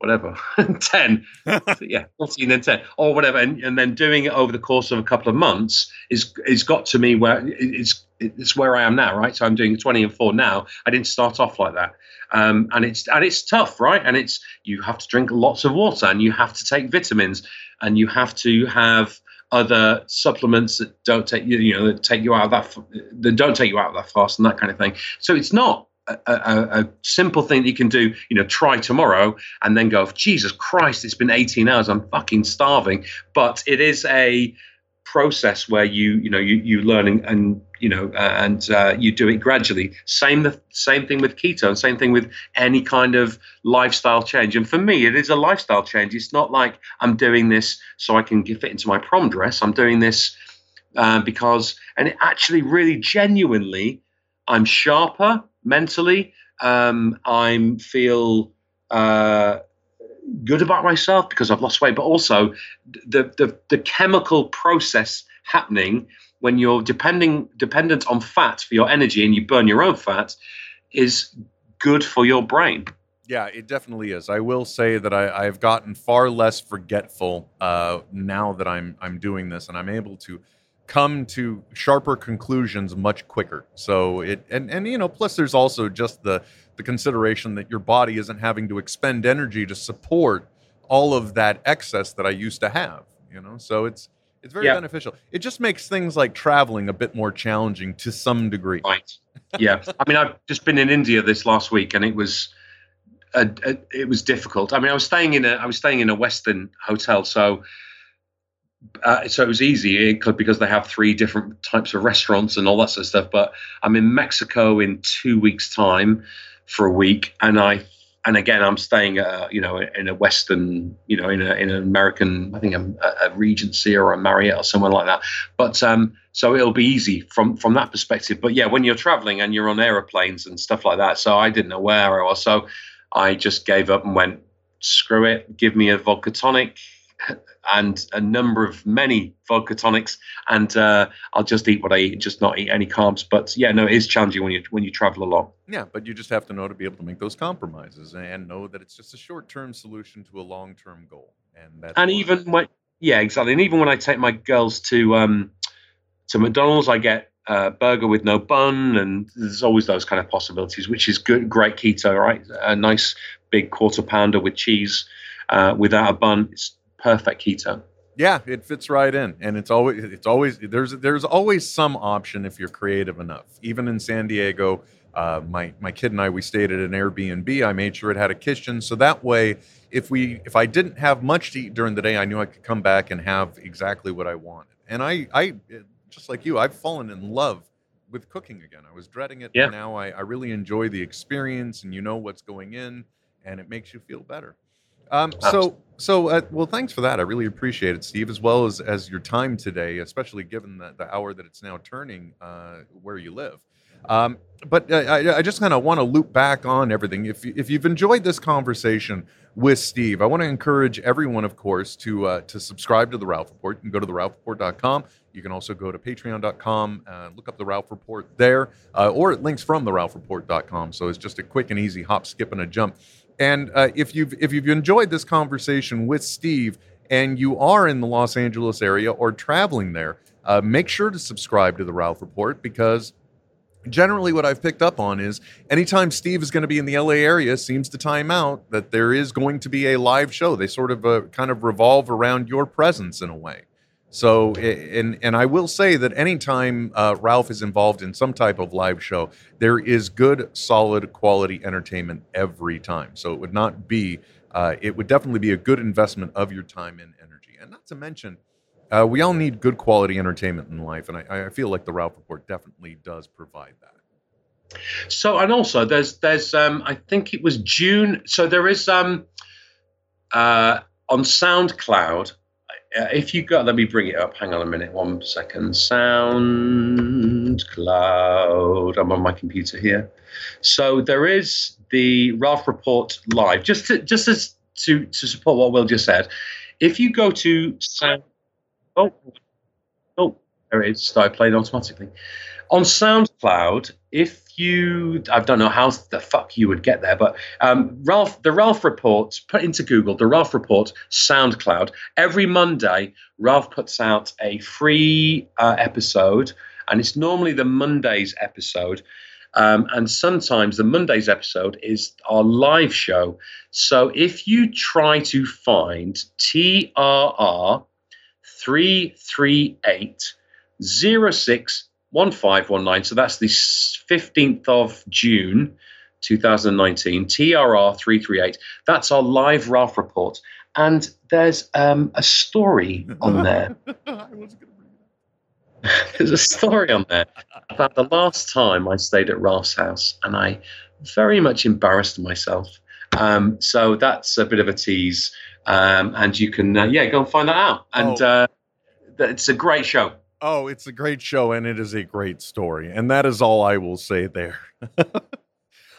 whatever <laughs> 10 <laughs> yeah 14 and 10 or whatever and, and then doing it over the course of a couple of months is is got to me where it's it's where i am now right? So i'm doing 20 and 4 now. I didn't start off like that. Um, and it's and it's tough right? And it's you have to drink lots of water and you have to take vitamins and you have to have other supplements that don't take you you know that take you out of that that don't take you out of that fast and that kind of thing. So it's not a, a, simple thing that you can do you know try tomorrow and then go, Jesus Christ, it's been 18 hours, I'm fucking starving. But it is a process where you, you know, you, you learn and, and you know, uh, and uh, you do it gradually. Same the same thing with keto, and same thing with any kind of lifestyle change. And for me, it is a lifestyle change. It's not like I'm doing this so I can fit into my prom dress. I'm doing this uh, because, and it actually, really, genuinely, I'm sharper mentally. Um, I'm feel uh, good about myself because I've lost weight, but also the, the the chemical process happening when you're depending dependent on fat for your energy and you burn your own fat is good for your brain. Yeah, it definitely is. I will say that I, I've gotten far less forgetful uh, now that I'm I'm doing this, and I'm able to come to sharper conclusions much quicker. So it and and you know, plus there's also just the the consideration that your body isn't having to expend energy to support all of that excess that I used to have. You know, so it's it's very Yeah. beneficial. It just makes things like traveling a bit more challenging to some degree. Right. Yeah. <laughs> I mean, I've just been in India this last week, and it was. A, a, it was difficult. I mean, I was staying in a I was staying in a Western hotel, so uh, so it was easy because they have three different types of restaurants and all that sort of stuff. But I'm in Mexico in two weeks' time for a week, and I and again I'm staying uh, you know in a Western you know in a in an American I think a, a Regency or a Marriott or somewhere like that. But um, so it'll be easy from from that perspective. But yeah, when you're traveling and you're on aeroplanes and stuff like that, so I didn't know where I was, so I just gave up and went screw it, give me a vodka tonic <laughs> and a number of many vodka tonics, and uh, I'll just eat what I eat, just not eat any carbs. But yeah, no, it is challenging when you when you travel a lot. Yeah, but you just have to know to be able to make those compromises and know that it's just a short-term solution to a long-term goal. And that's and even when yeah exactly and even when i take my girls to um to mcdonald's i get a burger with no bun and there's always those kind of possibilities which is good great keto right a nice big quarter pounder with cheese uh, without a bun it's perfect keto Yeah, it fits right in, and it's always it's always there's there's always some option if you're creative enough. Even in San Diego, uh, my my kid and I we stayed at an Airbnb. I made sure it had a kitchen, so that way, if we if I didn't have much to eat during the day, I knew I could come back and have exactly what I wanted. And I I just like you, I've fallen in love with cooking again. I was dreading it, Yeah. now I, I really enjoy the experience, and you know what's going in, and it makes you feel better. Um, so, so uh, well, thanks for that. I really appreciate it, Steve, as well as as your time today, especially given the, the hour that it's now turning uh, where you live. Um, but I, I just kind of want to loop back on everything. If you- if you've enjoyed this conversation with Steve, I want to encourage everyone, of course, to uh, to subscribe to the Ralph Report. You can go to theralphreport.com. You can also go to patreon.com, uh, look up the Ralph Report there, uh, or it links from the ralphreport.com. So it's just a quick and easy hop, skip, and a jump. And uh, if you've if you've enjoyed this conversation with Steve and you are in the Los Angeles area or traveling there, uh, make sure to subscribe to the Ralph Report because generally what I've picked up on is anytime Steve is going to be in the LA area, seems to time out that there is going to be a live show. They sort of uh, kind of revolve around your presence in a way. So, and and I will say that anytime uh, Ralph is involved in some type of live show, there is good, solid, quality entertainment every time. So it would not be, uh, it would definitely be a good investment of your time and energy. And not to mention, uh, we all need good quality entertainment in life, and I, I feel like the Ralph Report definitely does provide that. So and also there's there's um I think it was June. So there is um uh on SoundCloud. If you got, let me bring it up. Hang on a minute, one second. SoundCloud. I'm on my computer here. So there is the Ralph Report live. Just to just as to to support what Will just said. If you go to Sound, oh, oh, there it is. Started playing automatically on SoundCloud, if you, I don't know how the fuck you would get there, but um, Ralph, the Ralph Report, put into Google the Ralph Report SoundCloud. Every Monday, Ralph puts out a free uh, episode, and it's normally the Monday's episode. Um, and sometimes the Monday's episode is our live show. So if you try to find TRR 338 061519. So that's the 15th of June 2019, TRR 338. That's our live Ralph report. And there's um, a story on <laughs> there. <laughs> There's a story on there about the last time I stayed at Ralph's house, and I very much embarrassed myself. Um, so that's a bit of a tease, um, and you can uh, yeah go and find that out. And Oh. uh, it's a great show. Oh, it's a great show and it is a great story, and that is all I will say there. <laughs>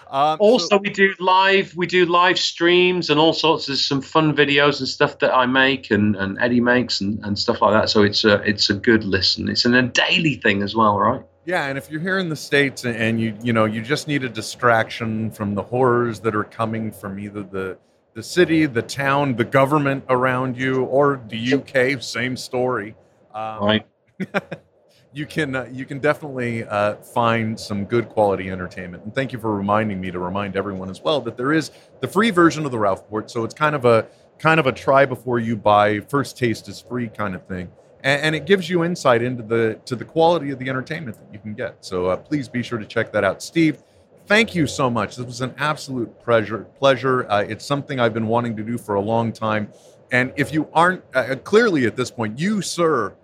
um, Also, so- we do live we do live streams and all sorts of some fun videos and stuff that I make and, and Eddie makes and, and stuff like that. So it's a it's a good listen. It's an, a daily thing as well, right? Yeah, and if you're here in the states and- you you know you just need a distraction from the horrors that are coming from either the the city, the town, the government around you, or the UK, same story. Um, Right. <laughs> you can uh, you can definitely uh, find some good quality entertainment. And thank you for reminding me to remind everyone as well that there is the free version of the Ralph Report. So it's kind of a kind of a try before you buy. First taste is free kind of thing, and, and it gives you insight into the to the quality of the entertainment that you can get. So uh, please be sure to check that out, Steve. Thank you so much. This was an absolute pleasure. Pleasure. Uh, it's something I've been wanting to do for a long time. And if you aren't uh, clearly at this point, you, sir,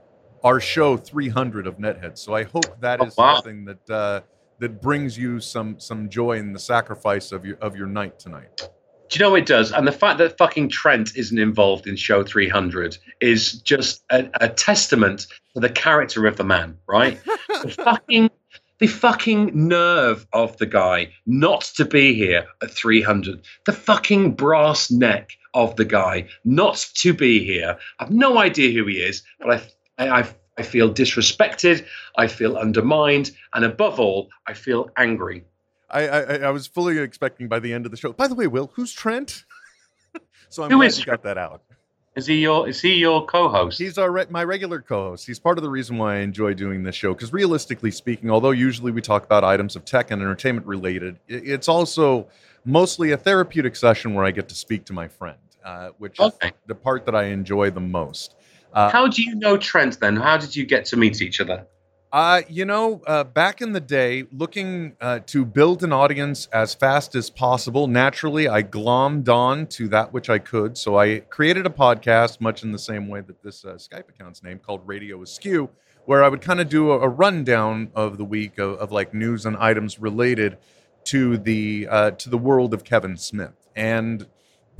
are show 300 of Netheads. So I hope that is Oh, wow. something that uh, that brings you some some joy in the sacrifice of your of your night tonight. Do you know it does? And the fact that fucking Trent isn't involved in show 300 is just a, a testament to the character of the man, right? <laughs> the fucking the fucking nerve of the guy not to be here at 300. The fucking brass neck of the guy not to be here. I've no idea who he is, but I I, I feel disrespected. I feel undermined, and above all, I feel angry. I, I I was fully expecting by the end of the show. By the way, Will, who's Trent? <laughs> so I'm Who glad you got that out. Is he your is he your co-host? He's our re- my regular co-host. He's part of the reason why I enjoy doing this show. Because realistically speaking, although usually we talk about items of tech and entertainment related, it's also mostly a therapeutic session where I get to speak to my friend, uh, which is the part that I enjoy the most. Uh, How do you know Trent then? How did you get to meet each other? Uh, you know, uh, back in the day, looking uh, to build an audience as fast as possible, naturally, I glommed on to that which I could. So I created a podcast, much in the same way that this uh, Skype account's name, called Radio Askew, where I would kind of do a, a rundown of the week of, of like news and items related to the uh, to the world of Kevin Smith. And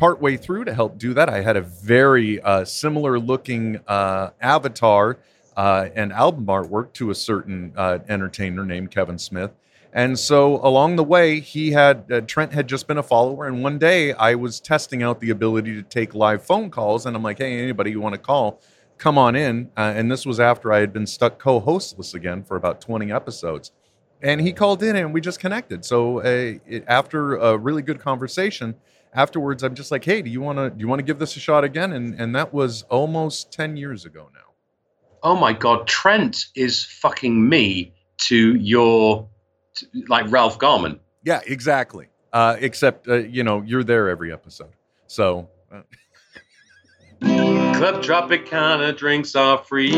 partway through to help do that, I had a very uh, similar looking uh, avatar uh, and album artwork to a certain uh, entertainer named Kevin Smith. And so along the way, he had uh, Trent had just been a follower, and one day I was testing out the ability to take live phone calls, and I'm like, "Hey, anybody you want to call, come on in." Uh, and this was after I had been stuck co-hostless again for about 20 episodes, and he called in, and we just connected. So it, after a really good conversation, afterwards, I'm just like, "Hey, do you want to do you want to give this a shot again?" And and that was almost 10 years ago now. Oh my God, Trent is fucking me to your, to, like Ralph Garman. Yeah, exactly. Uh, except uh, you know you're there every episode, so uh, Club Tropicana drinks are free.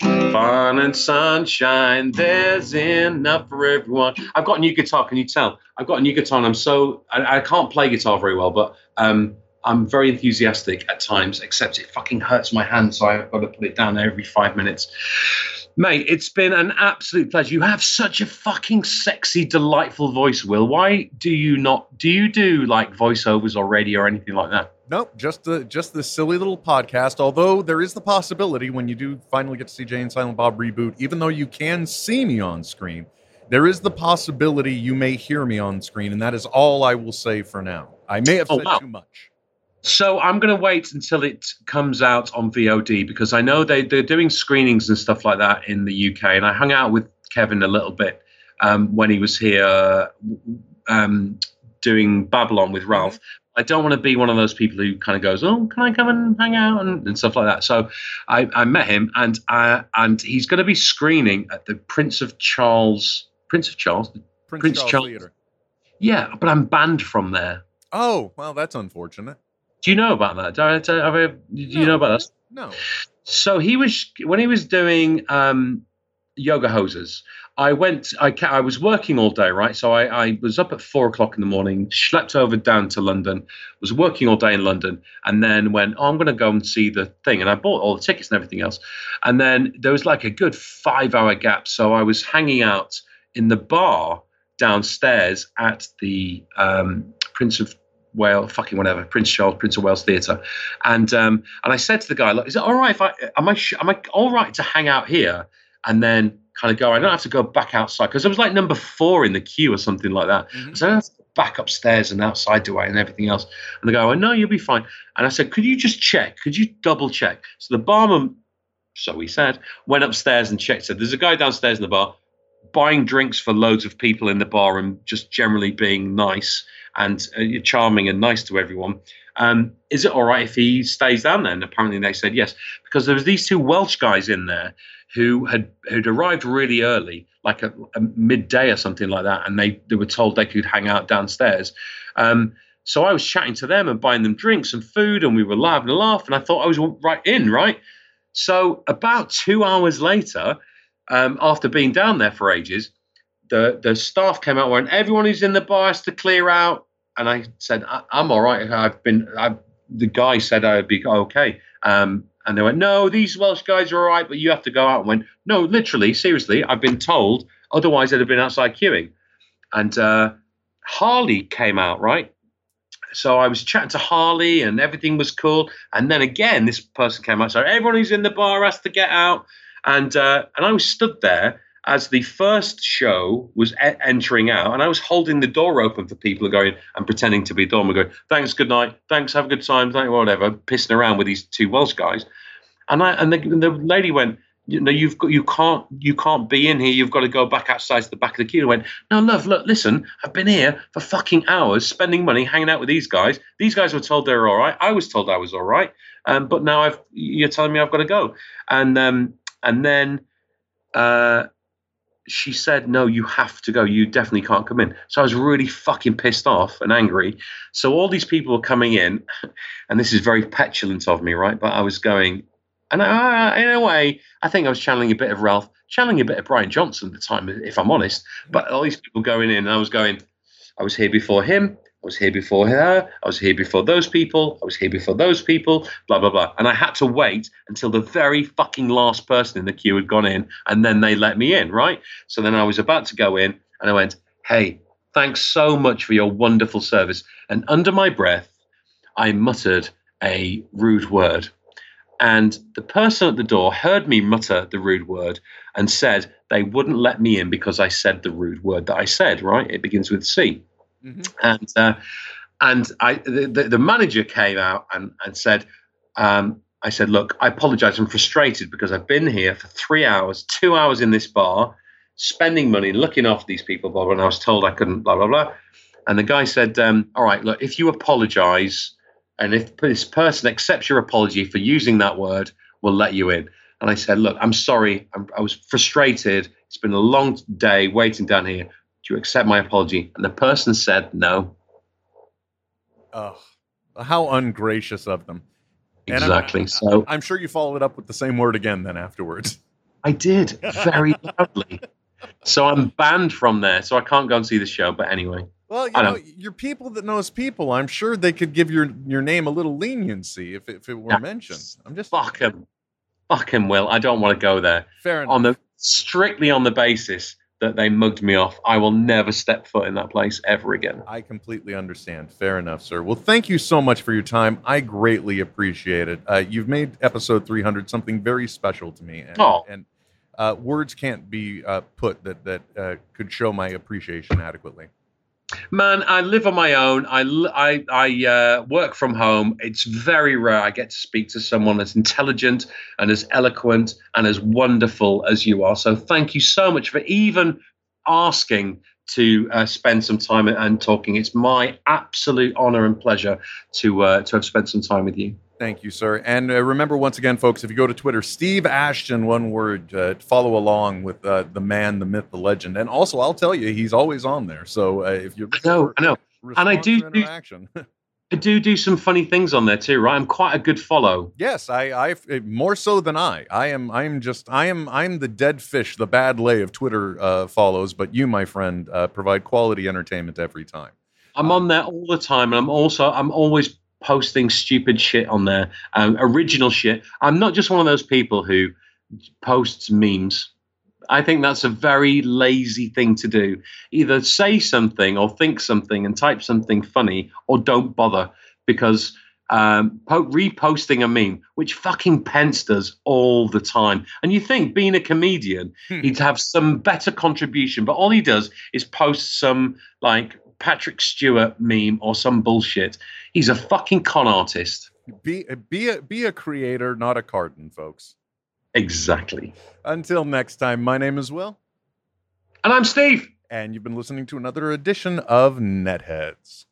Fun and sunshine, there's enough for everyone. I've got a new guitar. Can you tell? I've got a new guitar, and I'm so I, I can't play guitar very well, but um, I'm very enthusiastic at times. Except it fucking hurts my hand, so I've got to put it down every five minutes. Mate, it's been an absolute pleasure. You have such a fucking sexy, delightful voice, Will. Why do you not? Do you do like voiceovers radio or anything like that? Nope, just the just the silly little podcast. Although there is the possibility when you do finally get to see Jay and Silent Bob reboot, even though you can see me on screen, there is the possibility you may hear me on screen, and that is all I will say for now. I may have Oh, said wow. too much. So I'm going to wait until it comes out on VOD because I know they they're doing screenings and stuff like that in the UK, and I hung out with Kevin a little bit um, when he was here um, doing Babble-On with Ralph. I don't want to be one of those people who kind of goes, "Oh, can I come and hang out?" and, and stuff like that. So I, I met him, and uh, and he's going to be screening at the Prince of Charles Prince of Charles. Prince, Prince Charles, Charles. Theater. Yeah, but I'm banned from there. Oh well, that's unfortunate. Do you know about that? Do I, do I, do you know about that? No. So he was when he was doing um, Yoga Hosers. I went. I I was working all day, right? So I, I was up at four o'clock in the morning, schlepped over down to London, was working all day in London, and then went. Oh, I'm going to go and see the thing, and I bought all the tickets and everything else. And then there was like a good five hour gap, so I was hanging out in the bar downstairs at the um, Prince of Wales, fucking whatever, Prince Charles, Prince of Wales Theatre, and um, and I said to the guy, "Look, is it all right if I am I am I all right to hang out here and then kind of go? I don't have to go back outside because I was like number four in the queue or something like that. Mhm. So I have to go back upstairs and outside do I and everything else. And the guy went, "No, you'll be fine." And I said, "Could you just check? Could you double check?" So the barman, so he said, went upstairs and checked. Said, "There's a guy downstairs in the bar." Buying drinks for loads of people in the bar and just generally being nice and uh, charming and nice to everyone. Um, is it all right if he stays down there? And apparently they said yes, because there was these two Welsh guys in there who had who'd arrived really early, like a, a midday or something like that, and they, they were told they could hang out downstairs. Um, so I was chatting to them and buying them drinks and food, and we were laughing and laugh, and I thought I was right in, right? So about two hours later, um, after being down there for ages, the the staff came out and everyone who's in the bar has to clear out. And I said, I, I'm all right. I've been. I, the guy said I'd be okay. Um, and they went, no, these Welsh guys are all right, but you have to go out. And went, no, literally, seriously, I've been told. Otherwise, they'd have been outside queuing. And uh, Harley came out, right? So I was chatting to Harley, and everything was cool. And then again, this person came out. So everyone who's in the bar has to get out. And uh, and I was stood there as the first show was e- entering out, and I was holding the door open for people going and pretending to be Dom and going, "Thanks, good night, thanks, have a good time, thank whatever," pissing around with these two Welsh guys. And I and the, the lady went, "You know, you've got you can't you can't be in here. You've got to go back outside to the back of the queue." I went, "No, love, look, listen, I've been here for fucking hours, spending money, hanging out with these guys. These guys were told they were all right. I was told I was all right, um, but now I've you're telling me I've got to go." And um, and then uh, she said, no, you have to go. You definitely can't come in. So I was really fucking pissed off and angry. So all these people were coming in, <laughs> and this is very petulant of me, right? But I was going, and I, in a way, I think I was channeling a bit of Ralph, channeling a bit of Brian Johnson at the time, if I'm honest. But all these people going in, and I was going, I was here before him. I was here before her. I was here before those people. I was here before those people. Blah blah blah. And I had to wait until the very fucking last person in the queue had gone in, and then they let me in. Right. So then I was about to go in, and I went, "Hey, thanks so much for your wonderful service." And under my breath, I muttered a rude word. And the person at the door heard me mutter the rude word and said they wouldn't let me in because I said the rude word that I said, right? It begins with C. Mm-hmm. And uh, and I the, the, manager came out and, and said, um, I said, look, I apologize. I'm frustrated because I've been here for three hours, two hours in this bar, spending money, looking after these people, blah, blah, and I was told I couldn't, blah, blah, blah. And the guy said, um, all right, look, if you apologize and if this person accepts your apology for using that word, we'll let you in. And I said, look, I'm sorry. I'm, I was frustrated. It's been a long day waiting down here. Do you accept my apology? And the person said no. Oh, how ungracious of them. Exactly. I'm, so I'm sure you followed it up with the same word again then afterwards. I did very <laughs> loudly. So I'm banned from there. So I can't go and see the show. But anyway. Well, you know, know, you're people that knows people. I'm sure they could give your your name a little leniency if, if it were mentioned. I'm just fuck him, fuck him. Will I don't want to go there. Fair enough. On the strictly on the basis that they mugged me off. I will never step foot in that place ever again. I completely understand. Fair enough, sir. Well, thank you so much for your time. I greatly appreciate it. Uh, you've made episode 300 something very special to me. And, oh. and uh, words can't be uh, put that, that uh, could show my appreciation adequately. Man, I live on my own. I, I, I uh, work from home. It's very rare I get to speak to someone as intelligent and as eloquent and as wonderful as you are. So thank you so much for even asking to uh, spend some time and talking. It's my absolute honor and pleasure to uh, to have spent some time with you. Thank you, sir. And uh, remember, once again, folks, if you go to Twitter, Steve Ashton, one word, uh, follow along with uh, the man, the myth, the legend. And also, I'll tell you, he's always on there. So uh, if you're, I know, I know, and I do do, <laughs> I do do some funny things on there too, right? I'm quite a good follow. Yes, I, I, more so than I. I am, I am just, I am, I'm the dead fish, the bad lay of Twitter uh, follows. But you, my friend, uh, provide quality entertainment every time. I'm on there all the time, and I'm also, I'm always posting stupid shit on there, um, original shit. I'm not just one of those people who posts memes. I think that's a very lazy thing to do. Either say something or think something and type something funny, or don't bother because um, po- reposting a meme, which fucking Pence does all the time. And you think, being a comedian, hmm. he'd have some better contribution, but all he does is post some like Patrick Stewart meme or some bullshit. He's a fucking con artist. Be be a be a creator, not a carton, folks. Exactly. Until next time, my name is Will. And I'm Steve. And you've been listening to another edition of Netheads.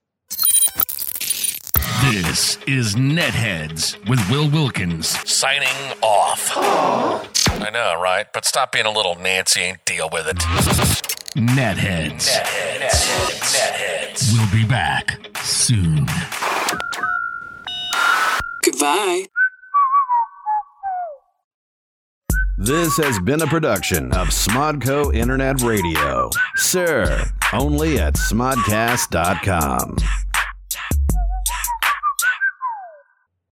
This is Netheads with Will Wilkins signing off. I know, right? But stop being a little Nancy and deal with it. Netheads. Netheads. Netheads. We'll be back soon. Goodbye. This has been a production of Smodco Internet Radio. Sir, only at smodcast.com.